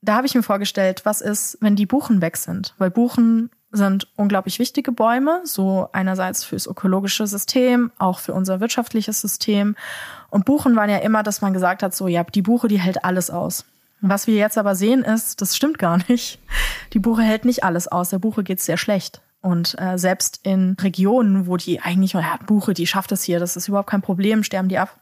S3: da habe ich mir vorgestellt, was ist, wenn die Buchen weg sind? Weil Buchen sind unglaublich wichtige Bäume, so einerseits fürs ökologische System, auch für unser wirtschaftliches System. Und Buchen waren ja immer, dass man gesagt hat, so, ja, die Buche, die hält alles aus. Was wir jetzt aber sehen ist, das stimmt gar nicht. Die Buche hält nicht alles aus. Der Buche geht's sehr schlecht. Und äh, selbst in Regionen, wo die eigentlich, ja, Buche, die schafft es hier, das ist überhaupt kein Problem, sterben die ab.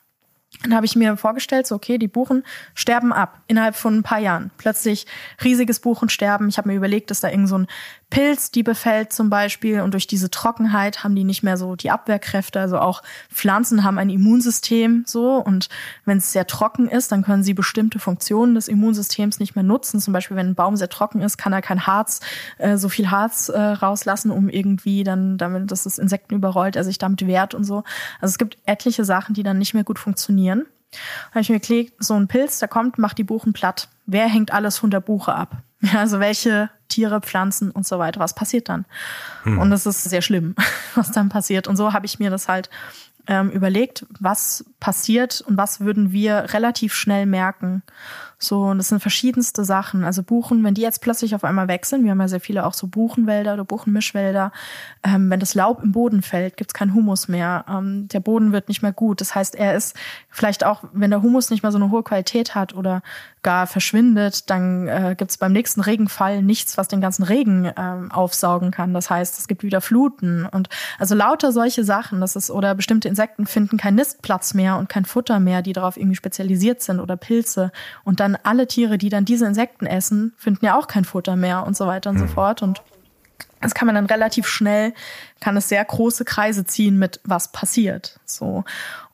S3: Dann habe ich mir vorgestellt, so okay, die Buchen sterben ab innerhalb von ein paar Jahren. Plötzlich riesiges Buchensterben. Ich habe mir überlegt, dass da irgend so ein Pilz die befällt zum Beispiel und durch diese Trockenheit haben die nicht mehr so die Abwehrkräfte. Also auch Pflanzen haben ein Immunsystem so und wenn es sehr trocken ist, dann können sie bestimmte Funktionen des Immunsystems nicht mehr nutzen. Zum Beispiel, wenn ein Baum sehr trocken ist, kann er kein Harz, äh, so viel Harz äh, rauslassen, um irgendwie dann, damit, dass das Insekten überrollt, er sich damit wehrt und so. Also es gibt etliche Sachen, die dann nicht mehr gut funktionieren. Habe ich mir geklickt, so ein Pilz, der kommt, macht die Buchen platt. Wer hängt alles von der Buche ab? Ja, also welche Tiere, Pflanzen und so weiter. Was passiert dann? Hm. Und das ist sehr schlimm, was dann passiert. Und so habe ich mir das halt ähm, überlegt, was passiert und was würden wir relativ schnell merken. So, und das sind verschiedenste Sachen. Also Buchen, wenn die jetzt plötzlich auf einmal sind, wir haben ja sehr viele auch so Buchenwälder oder Buchenmischwälder, ähm, wenn das Laub im Boden fällt, gibt's keinen Humus mehr. Ähm, der Boden wird nicht mehr gut. Das heißt, er ist vielleicht auch, wenn der Humus nicht mehr so eine hohe Qualität hat oder gar verschwindet, dann äh, gibt's beim nächsten Regenfall nichts, was den ganzen Regen ähm, aufsaugen kann. Das heißt, es gibt wieder Fluten und also lauter solche Sachen. Das ist oder bestimmte Insekten finden keinen Nistplatz mehr und kein Futter mehr, die darauf irgendwie spezialisiert sind oder Pilze und dann dann alle Tiere, die dann diese Insekten essen, finden ja auch kein Futter mehr und so weiter und mhm. so fort. Und das kann man dann relativ schnell, kann es sehr große Kreise ziehen mit was passiert. So.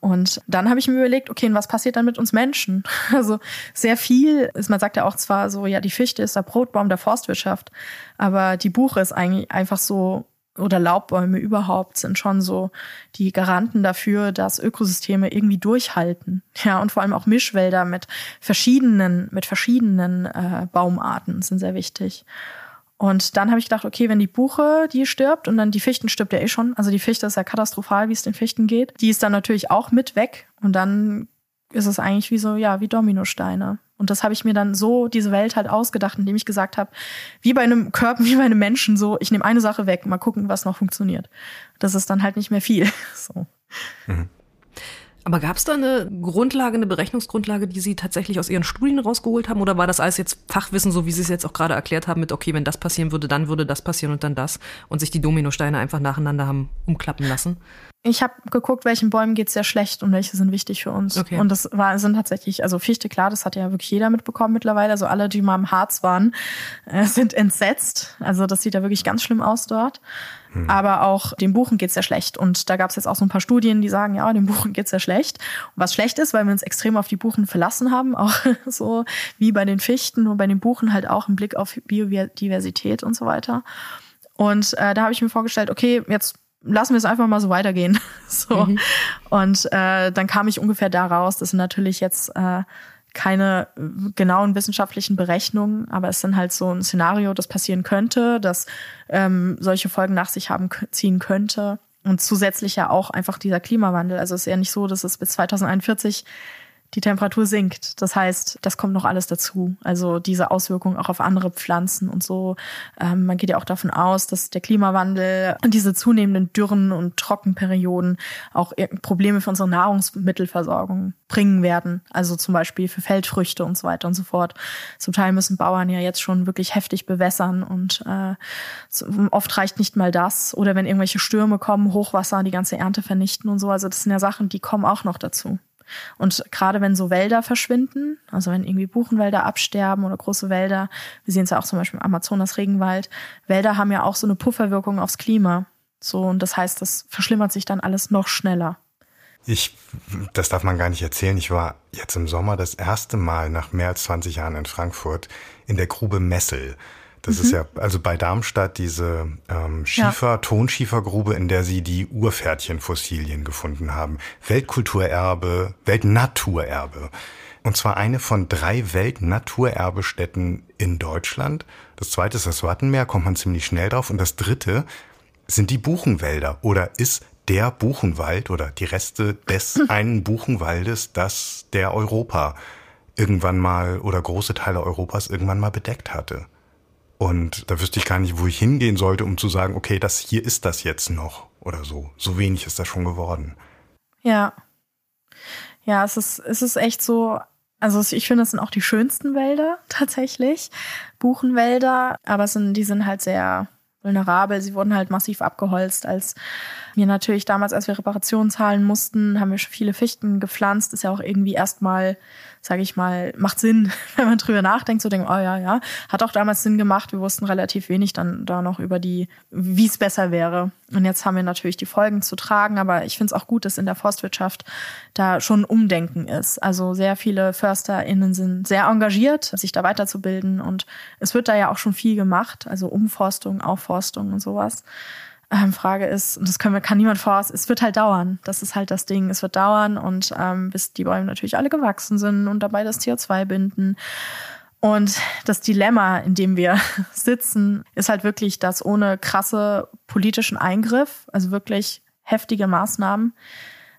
S3: Und dann habe ich mir überlegt, okay, und was passiert dann mit uns Menschen? Also sehr viel, man sagt ja auch zwar so, ja, die Fichte ist der Brotbaum der Forstwirtschaft, aber die Buche ist eigentlich einfach so oder Laubbäume überhaupt sind schon so die Garanten dafür, dass Ökosysteme irgendwie durchhalten. Ja, und vor allem auch Mischwälder mit verschiedenen, mit verschiedenen äh, Baumarten sind sehr wichtig. Und dann habe ich gedacht, okay, wenn die Buche, die stirbt und dann die Fichten stirbt ja eh schon. Also die Fichte ist ja katastrophal, wie es den Fichten geht. Die ist dann natürlich auch mit weg. Und dann ist es eigentlich wie so, ja, wie Dominosteine. Und das habe ich mir dann so diese Welt halt ausgedacht, indem ich gesagt habe, wie bei einem Körper, wie bei einem Menschen, so, ich nehme eine Sache weg, mal gucken, was noch funktioniert. Das ist dann halt nicht mehr viel. So.
S2: Mhm. Aber gab es da eine Grundlage, eine Berechnungsgrundlage, die Sie tatsächlich aus Ihren Studien rausgeholt haben? Oder war das alles jetzt Fachwissen, so wie Sie es jetzt auch gerade erklärt haben, mit, okay, wenn das passieren würde, dann würde das passieren und dann das und sich die Dominosteine einfach nacheinander haben umklappen lassen?
S3: Ich habe geguckt, welchen Bäumen geht's sehr schlecht und welche sind wichtig für uns. Okay. Und das war, sind tatsächlich, also Fichte, klar, das hat ja wirklich jeder mitbekommen mittlerweile. Also alle, die mal im Harz waren, äh, sind entsetzt. Also das sieht ja wirklich ganz schlimm aus dort. Hm. Aber auch den Buchen geht's sehr schlecht. Und da gab's jetzt auch so ein paar Studien, die sagen, ja, den Buchen geht's sehr schlecht. Und was schlecht ist, weil wir uns extrem auf die Buchen verlassen haben, auch so wie bei den Fichten und bei den Buchen halt auch im Blick auf Biodiversität und so weiter. Und äh, da habe ich mir vorgestellt, okay, jetzt lassen wir es einfach mal so weitergehen. so. Mhm. Und äh, dann kam ich ungefähr da raus. Das sind natürlich jetzt äh, keine genauen wissenschaftlichen Berechnungen, aber es sind halt so ein Szenario, das passieren könnte, das ähm, solche Folgen nach sich haben ziehen könnte. Und zusätzlich ja auch einfach dieser Klimawandel. Also es ist ja nicht so, dass es bis 2041 die Temperatur sinkt. Das heißt, das kommt noch alles dazu. Also diese Auswirkungen auch auf andere Pflanzen und so. Ähm, man geht ja auch davon aus, dass der Klimawandel und diese zunehmenden Dürren und Trockenperioden auch Probleme für unsere Nahrungsmittelversorgung bringen werden. Also zum Beispiel für Feldfrüchte und so weiter und so fort. Zum Teil müssen Bauern ja jetzt schon wirklich heftig bewässern und äh, oft reicht nicht mal das. Oder wenn irgendwelche Stürme kommen, Hochwasser, die ganze Ernte vernichten und so. Also das sind ja Sachen, die kommen auch noch dazu. Und gerade wenn so Wälder verschwinden, also wenn irgendwie Buchenwälder absterben oder große Wälder, wir sehen es ja auch zum Beispiel im Amazonas-Regenwald, Wälder haben ja auch so eine Pufferwirkung aufs Klima. So, und das heißt, das verschlimmert sich dann alles noch schneller.
S1: Ich, das darf man gar nicht erzählen. Ich war jetzt im Sommer das erste Mal nach mehr als 20 Jahren in Frankfurt in der Grube Messel. Das mhm. ist ja also bei Darmstadt diese ähm, Schiefer, ja. Tonschiefergrube, in der sie die Urpferdchenfossilien gefunden haben. Weltkulturerbe, Weltnaturerbe. Und zwar eine von drei Weltnaturerbestätten in Deutschland. Das zweite ist das Wattenmeer, kommt man ziemlich schnell drauf. Und das dritte sind die Buchenwälder oder ist der Buchenwald oder die Reste des einen Buchenwaldes, das der Europa irgendwann mal oder große Teile Europas irgendwann mal bedeckt hatte. Und da wüsste ich gar nicht, wo ich hingehen sollte, um zu sagen, okay, das hier ist das jetzt noch oder so. So wenig ist das schon geworden.
S3: Ja. Ja, es ist, es ist echt so, also ich finde, das sind auch die schönsten Wälder tatsächlich. Buchenwälder, aber sind, die sind halt sehr vulnerabel. Sie wurden halt massiv abgeholzt. Als wir natürlich damals, als wir Reparationen zahlen mussten, haben wir schon viele Fichten gepflanzt. Ist ja auch irgendwie erstmal sage ich mal, macht Sinn, wenn man drüber nachdenkt, so denkt, oh ja, ja, hat auch damals Sinn gemacht. Wir wussten relativ wenig dann da noch über die, wie es besser wäre. Und jetzt haben wir natürlich die Folgen zu tragen, aber ich finde es auch gut, dass in der Forstwirtschaft da schon Umdenken ist. Also sehr viele FörsterInnen sind sehr engagiert, sich da weiterzubilden und es wird da ja auch schon viel gemacht, also Umforstung, Aufforstung und sowas. Ähm, Frage ist, und das können wir, kann niemand voraus, es wird halt dauern. Das ist halt das Ding. Es wird dauern und ähm, bis die Bäume natürlich alle gewachsen sind und dabei das CO2 binden. Und das Dilemma, in dem wir sitzen, ist halt wirklich, dass ohne krasse politischen Eingriff, also wirklich heftige Maßnahmen,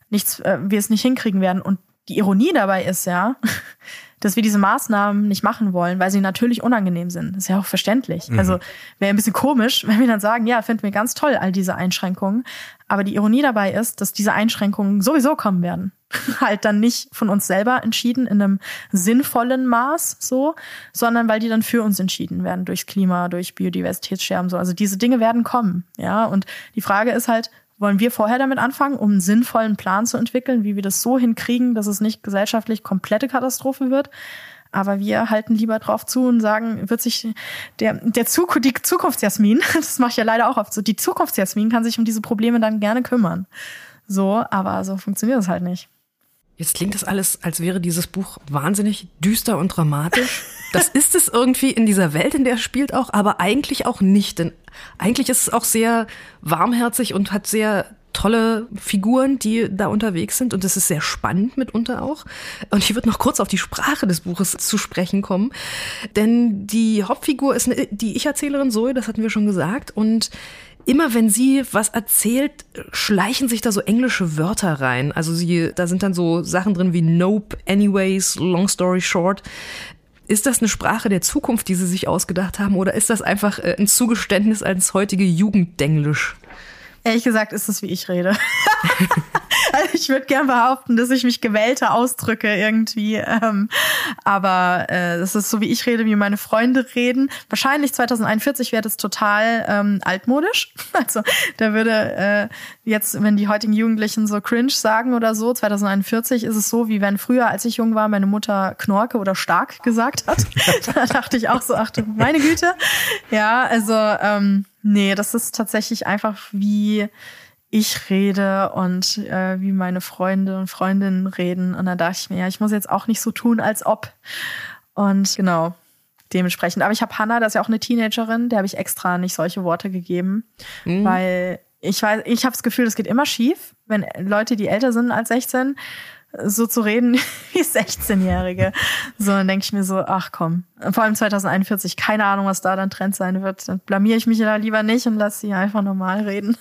S3: nichts, äh, wir es nicht hinkriegen werden. Und die Ironie dabei ist ja, dass wir diese Maßnahmen nicht machen wollen, weil sie natürlich unangenehm sind. Das ist ja auch verständlich. Mhm. Also wäre ein bisschen komisch, wenn wir dann sagen, ja, finden wir ganz toll, all diese Einschränkungen. Aber die Ironie dabei ist, dass diese Einschränkungen sowieso kommen werden. halt dann nicht von uns selber entschieden in einem sinnvollen Maß so, sondern weil die dann für uns entschieden werden durch Klima, durch Biodiversitätsscherben so. Also diese Dinge werden kommen, ja. Und die Frage ist halt, wollen wir vorher damit anfangen, um einen sinnvollen Plan zu entwickeln, wie wir das so hinkriegen, dass es nicht gesellschaftlich komplette Katastrophe wird? Aber wir halten lieber drauf zu und sagen, wird sich der, der Zuk die Zukunftsjasmin, das mache ich ja leider auch oft so, die Zukunftsjasmin kann sich um diese Probleme dann gerne kümmern. So, aber so funktioniert es halt nicht.
S2: Jetzt klingt das alles, als wäre dieses Buch wahnsinnig düster und dramatisch. Das ist es irgendwie in dieser Welt, in der es spielt auch, aber eigentlich auch nicht. Denn eigentlich ist es auch sehr warmherzig und hat sehr tolle Figuren, die da unterwegs sind und es ist sehr spannend mitunter auch. Und ich würde noch kurz auf die Sprache des Buches zu sprechen kommen, denn die Hauptfigur ist eine, die Ich-Erzählerin Zoe, das hatten wir schon gesagt und immer wenn sie was erzählt, schleichen sich da so englische Wörter rein. Also sie, da sind dann so Sachen drin wie Nope, Anyways, Long Story Short. Ist das eine Sprache der Zukunft, die sie sich ausgedacht haben, oder ist das einfach äh, ein Zugeständnis als heutige Jugenddenglisch?
S3: Ehrlich gesagt ist es, wie ich rede. also ich würde gern behaupten, dass ich mich gewählter ausdrücke irgendwie. Ähm, aber äh, das ist so, wie ich rede, wie meine Freunde reden. Wahrscheinlich 2041 wäre das total ähm, altmodisch. Also da würde äh, jetzt, wenn die heutigen Jugendlichen so cringe sagen oder so, 2041 ist es so, wie wenn früher, als ich jung war, meine Mutter Knorke oder Stark gesagt hat. da dachte ich auch so, ach du meine Güte. Ja, also ähm, Nee, das ist tatsächlich einfach wie ich rede und äh, wie meine Freunde und Freundinnen reden. Und dann dachte ich mir, ja, ich muss jetzt auch nicht so tun, als ob. Und genau, dementsprechend. Aber ich habe Hannah, das ist ja auch eine Teenagerin, der habe ich extra nicht solche Worte gegeben, mhm. weil ich weiß, ich habe das Gefühl, das geht immer schief, wenn Leute, die älter sind als 16, so zu reden wie 16-Jährige. So, dann denke ich mir so, ach komm. Vor allem 2041, keine Ahnung, was da dann Trend sein wird. Dann blamier ich mich da lieber nicht und lass sie einfach normal reden.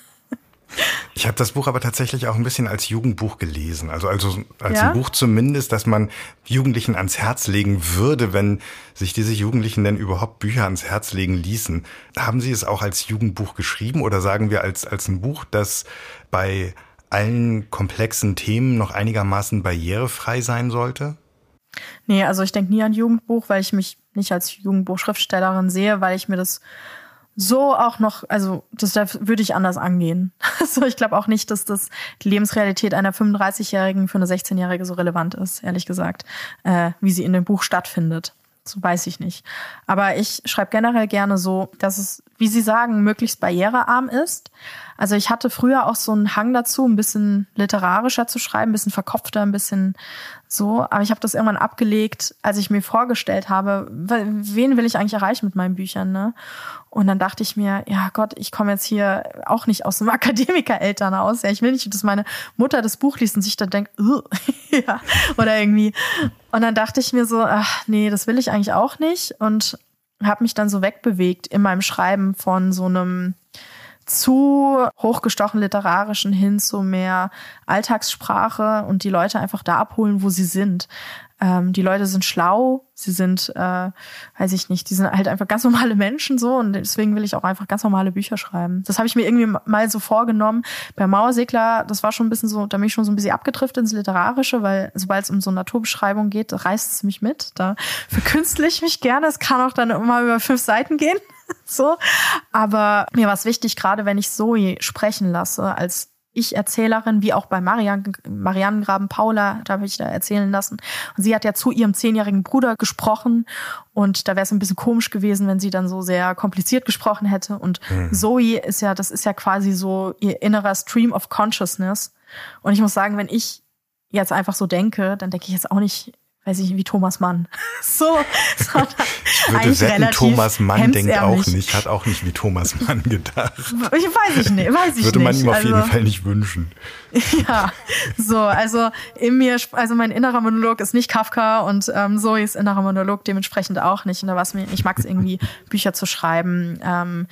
S1: Ich habe das Buch aber tatsächlich auch ein bisschen als Jugendbuch gelesen. Also, also als ja? ein Buch zumindest, das man Jugendlichen ans Herz legen würde, wenn sich diese Jugendlichen denn überhaupt Bücher ans Herz legen ließen. Haben Sie es auch als Jugendbuch geschrieben oder sagen wir als, als ein Buch, das bei allen komplexen Themen noch einigermaßen barrierefrei sein sollte?
S3: Nee, also ich denke nie an Jugendbuch, weil ich mich nicht als Jugendbuchschriftstellerin sehe, weil ich mir das so auch noch, also das würde ich anders angehen. Also ich glaube auch nicht, dass das die Lebensrealität einer 35-Jährigen für eine 16-Jährige so relevant ist, ehrlich gesagt, äh, wie sie in dem Buch stattfindet. So weiß ich nicht. Aber ich schreibe generell gerne so, dass es, wie Sie sagen, möglichst barrierearm ist. Also ich hatte früher auch so einen Hang dazu, ein bisschen literarischer zu schreiben, ein bisschen verkopfter, ein bisschen so. Aber ich habe das irgendwann abgelegt, als ich mir vorgestellt habe, wen will ich eigentlich erreichen mit meinen Büchern, ne? Und dann dachte ich mir, ja Gott, ich komme jetzt hier auch nicht aus einem Akademiker-Elternhaus. Ja, ich will nicht, dass meine Mutter das Buch liest und sich dann denkt, ja, oder irgendwie. Und dann dachte ich mir so, ach nee, das will ich eigentlich auch nicht. Und habe mich dann so wegbewegt in meinem Schreiben von so einem zu hochgestochen literarischen hin zu mehr Alltagssprache und die Leute einfach da abholen, wo sie sind. Ähm, die Leute sind schlau, sie sind, äh, weiß ich nicht, die sind halt einfach ganz normale Menschen so und deswegen will ich auch einfach ganz normale Bücher schreiben. Das habe ich mir irgendwie mal so vorgenommen. Bei Mauersegler, das war schon ein bisschen so, da bin ich schon so ein bisschen abgedriftet ins Literarische, weil sobald es um so Naturbeschreibung geht, reißt es mich mit. Da verkünstle ich mich gerne. Es kann auch dann immer über fünf Seiten gehen. so. Aber mir war es wichtig, gerade wenn ich Zoe sprechen lasse, als ich-Erzählerin, wie auch bei Marian, Marianengraben Paula, da habe ich da erzählen lassen. Und sie hat ja zu ihrem zehnjährigen Bruder gesprochen und da wäre es ein bisschen komisch gewesen, wenn sie dann so sehr kompliziert gesprochen hätte. Und mhm. Zoe ist ja, das ist ja quasi so ihr innerer Stream of Consciousness. Und ich muss sagen, wenn ich jetzt einfach so denke, dann denke ich jetzt auch nicht weiß ich, wie Thomas Mann. so,
S1: sondern ich würde wetten, Thomas Mann denkt auch nicht, hat auch nicht wie Thomas Mann gedacht. Ich
S3: weiß ich nicht, weiß ich
S1: würde
S3: nicht.
S1: man ihm auf also, jeden Fall nicht wünschen.
S3: ja, so, also in mir, also mein innerer Monolog ist nicht Kafka und ähm, Zoes innerer Monolog dementsprechend auch nicht. Und da war es mir, ich mag es irgendwie, Bücher zu schreiben, ähm,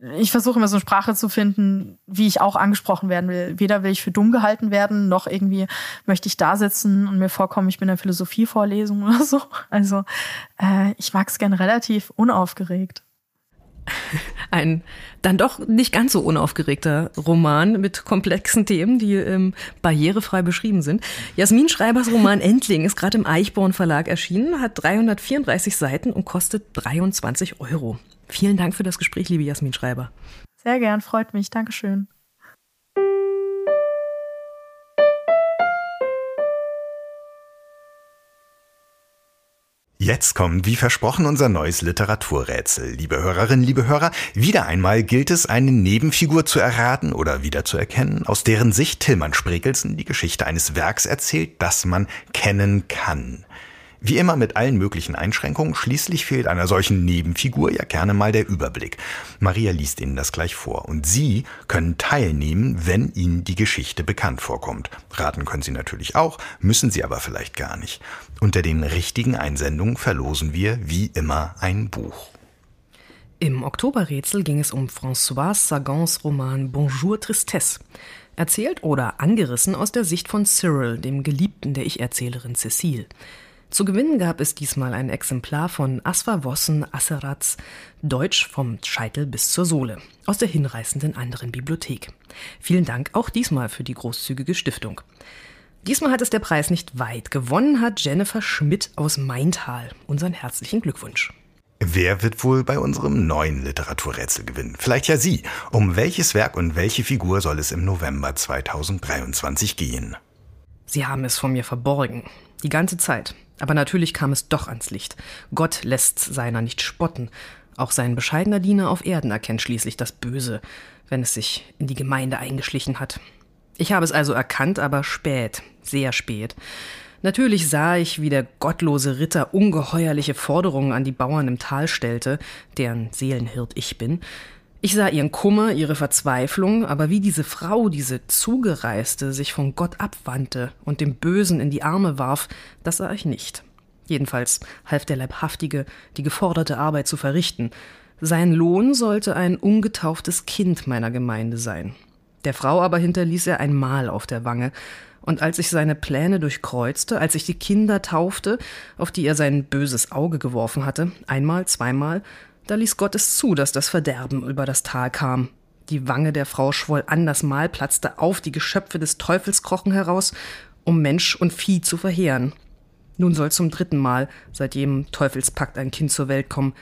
S3: ich versuche immer so eine Sprache zu finden, wie ich auch angesprochen werden will. Weder will ich für dumm gehalten werden, noch irgendwie möchte ich da sitzen und mir vorkommen, ich bin in der Philosophievorlesung oder so. Also äh, ich mag es gern relativ unaufgeregt.
S2: Ein dann doch nicht ganz so unaufgeregter Roman mit komplexen Themen, die ähm, barrierefrei beschrieben sind. Jasmin Schreibers Roman Endling ist gerade im Eichborn Verlag erschienen, hat 334 Seiten und kostet 23 Euro. Vielen Dank für das Gespräch, liebe Jasmin Schreiber.
S3: Sehr gern, freut mich. Dankeschön.
S1: Jetzt kommt, wie versprochen, unser neues Literaturrätsel. Liebe Hörerinnen, liebe Hörer, wieder einmal gilt es, eine Nebenfigur zu erraten oder wiederzuerkennen, aus deren Sicht Tillmann Spregelsen die Geschichte eines Werks erzählt, das man kennen kann. Wie immer mit allen möglichen Einschränkungen, schließlich fehlt einer solchen Nebenfigur ja gerne mal der Überblick. Maria liest Ihnen das gleich vor und Sie können teilnehmen, wenn Ihnen die Geschichte bekannt vorkommt. Raten können Sie natürlich auch, müssen Sie aber vielleicht gar nicht. Unter den richtigen Einsendungen verlosen wir wie immer ein Buch.
S2: Im Oktoberrätsel ging es um François Sagans Roman Bonjour Tristesse. Erzählt oder angerissen aus der Sicht von Cyril, dem Geliebten der Ich-Erzählerin Cecile. Zu gewinnen gab es diesmal ein Exemplar von Asfa Wossen Asserats Deutsch vom Scheitel bis zur Sohle aus der hinreißenden anderen Bibliothek. Vielen Dank auch diesmal für die großzügige Stiftung. Diesmal hat es der Preis nicht weit. Gewonnen hat Jennifer Schmidt aus Maintal. Unseren herzlichen Glückwunsch.
S1: Wer wird wohl bei unserem neuen Literaturrätsel gewinnen? Vielleicht ja Sie. Um welches Werk und welche Figur soll es im November 2023 gehen?
S2: Sie haben es vor mir verborgen. Die ganze Zeit. Aber natürlich kam es doch ans Licht. Gott lässt seiner nicht spotten. Auch sein bescheidener Diener auf Erden erkennt schließlich das Böse, wenn es sich in die Gemeinde eingeschlichen hat. Ich habe es also erkannt, aber spät, sehr spät. Natürlich sah ich, wie der gottlose Ritter ungeheuerliche Forderungen an die Bauern im Tal stellte, deren Seelenhirt ich bin, ich sah ihren Kummer, ihre Verzweiflung, aber wie diese Frau, diese Zugereiste, sich von Gott abwandte und dem Bösen in die Arme warf, das sah ich nicht. Jedenfalls half der Leibhaftige, die geforderte Arbeit zu verrichten. Sein Lohn sollte ein ungetauftes Kind meiner Gemeinde sein. Der Frau aber hinterließ er ein Mal auf der Wange, und als ich seine Pläne durchkreuzte, als ich die Kinder taufte, auf die er sein böses Auge geworfen hatte, einmal, zweimal, da ließ Gott es zu, dass das Verderben über das Tal kam. Die Wange der Frau schwoll an, das Mal platzte auf, die Geschöpfe des Teufels krochen heraus, um Mensch und Vieh zu verheeren. Nun soll zum dritten Mal seit jenem Teufelspakt ein Kind zur Welt kommen.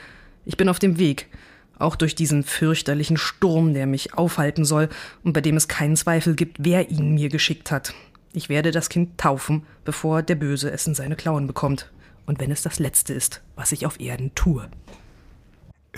S2: Ich bin auf dem Weg, auch durch diesen fürchterlichen Sturm, der mich aufhalten soll und bei dem es keinen Zweifel gibt, wer ihn mir geschickt hat. Ich werde das Kind taufen, bevor der Böse es in seine Klauen bekommt. und wenn es das Letzte ist, was ich auf Erden tue.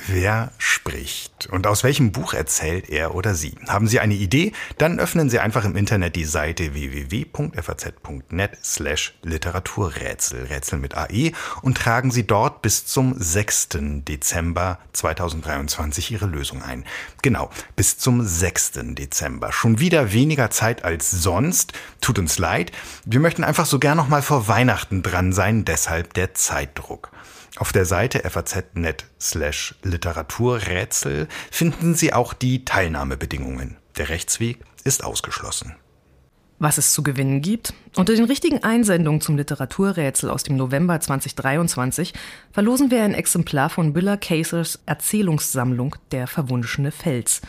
S1: Wer spricht und aus welchem Buch erzählt er oder sie? Haben Sie eine Idee? Dann öffnen Sie einfach im Internet die Seite www.faz.net slash Literaturrätsel, Rätsel mit AE und tragen Sie dort bis zum 6. Dezember 2023 Ihre Lösung ein. Genau, bis zum 6. Dezember. Schon wieder weniger Zeit als sonst. Tut uns leid. Wir möchten einfach so gern noch mal vor Weihnachten dran sein, deshalb der Zeitdruck. Auf der Seite faz.net slash Literaturrätsel finden Sie auch die Teilnahmebedingungen. Der Rechtsweg ist ausgeschlossen.
S2: Was es zu gewinnen gibt? Unter den richtigen Einsendungen zum Literaturrätsel aus dem November 2023 verlosen wir ein Exemplar von Billa Casers Erzählungssammlung Der verwunschene Fels.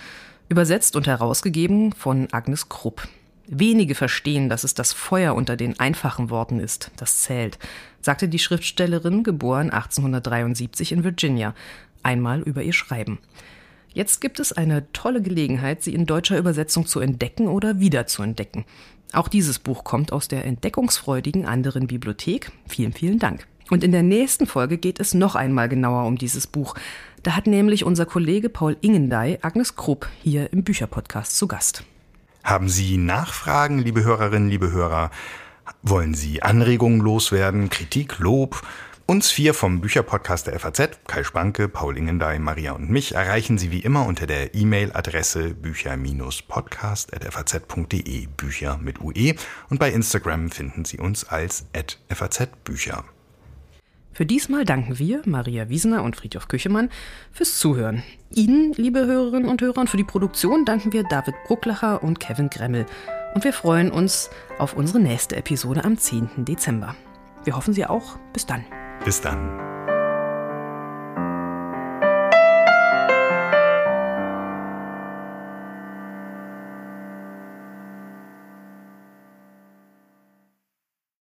S2: Übersetzt und herausgegeben von Agnes Krupp. Wenige verstehen, dass es das Feuer unter den einfachen Worten ist, das zählt, sagte die Schriftstellerin, geboren 1873 in Virginia, einmal über ihr Schreiben. Jetzt gibt es eine tolle Gelegenheit, sie in deutscher Übersetzung zu entdecken oder wieder zu entdecken. Auch dieses Buch kommt aus der entdeckungsfreudigen anderen Bibliothek. Vielen, vielen Dank. Und in der nächsten Folge geht es noch einmal genauer um dieses Buch. Da hat nämlich unser Kollege Paul Ingendey Agnes Krupp hier im Bücherpodcast zu Gast.
S1: Haben Sie Nachfragen, liebe Hörerinnen, liebe Hörer? Wollen Sie Anregungen loswerden, Kritik, Lob? Uns vier vom Bücherpodcast der FAZ, Kai Spanke, Paul Ingendey, Maria und mich, erreichen Sie wie immer unter der E-Mail-Adresse bücher-podcast.faz.de, Bücher mit UE. Und bei Instagram finden Sie uns als @fazbücher.
S2: Für diesmal danken wir, Maria Wiesener und Friedhof Küchemann, fürs Zuhören. Ihnen, liebe Hörerinnen und Hörer, für die Produktion danken wir David Brucklacher und Kevin Gremmel. Und wir freuen uns auf unsere nächste Episode am 10. Dezember. Wir hoffen Sie auch. Bis dann.
S1: Bis dann.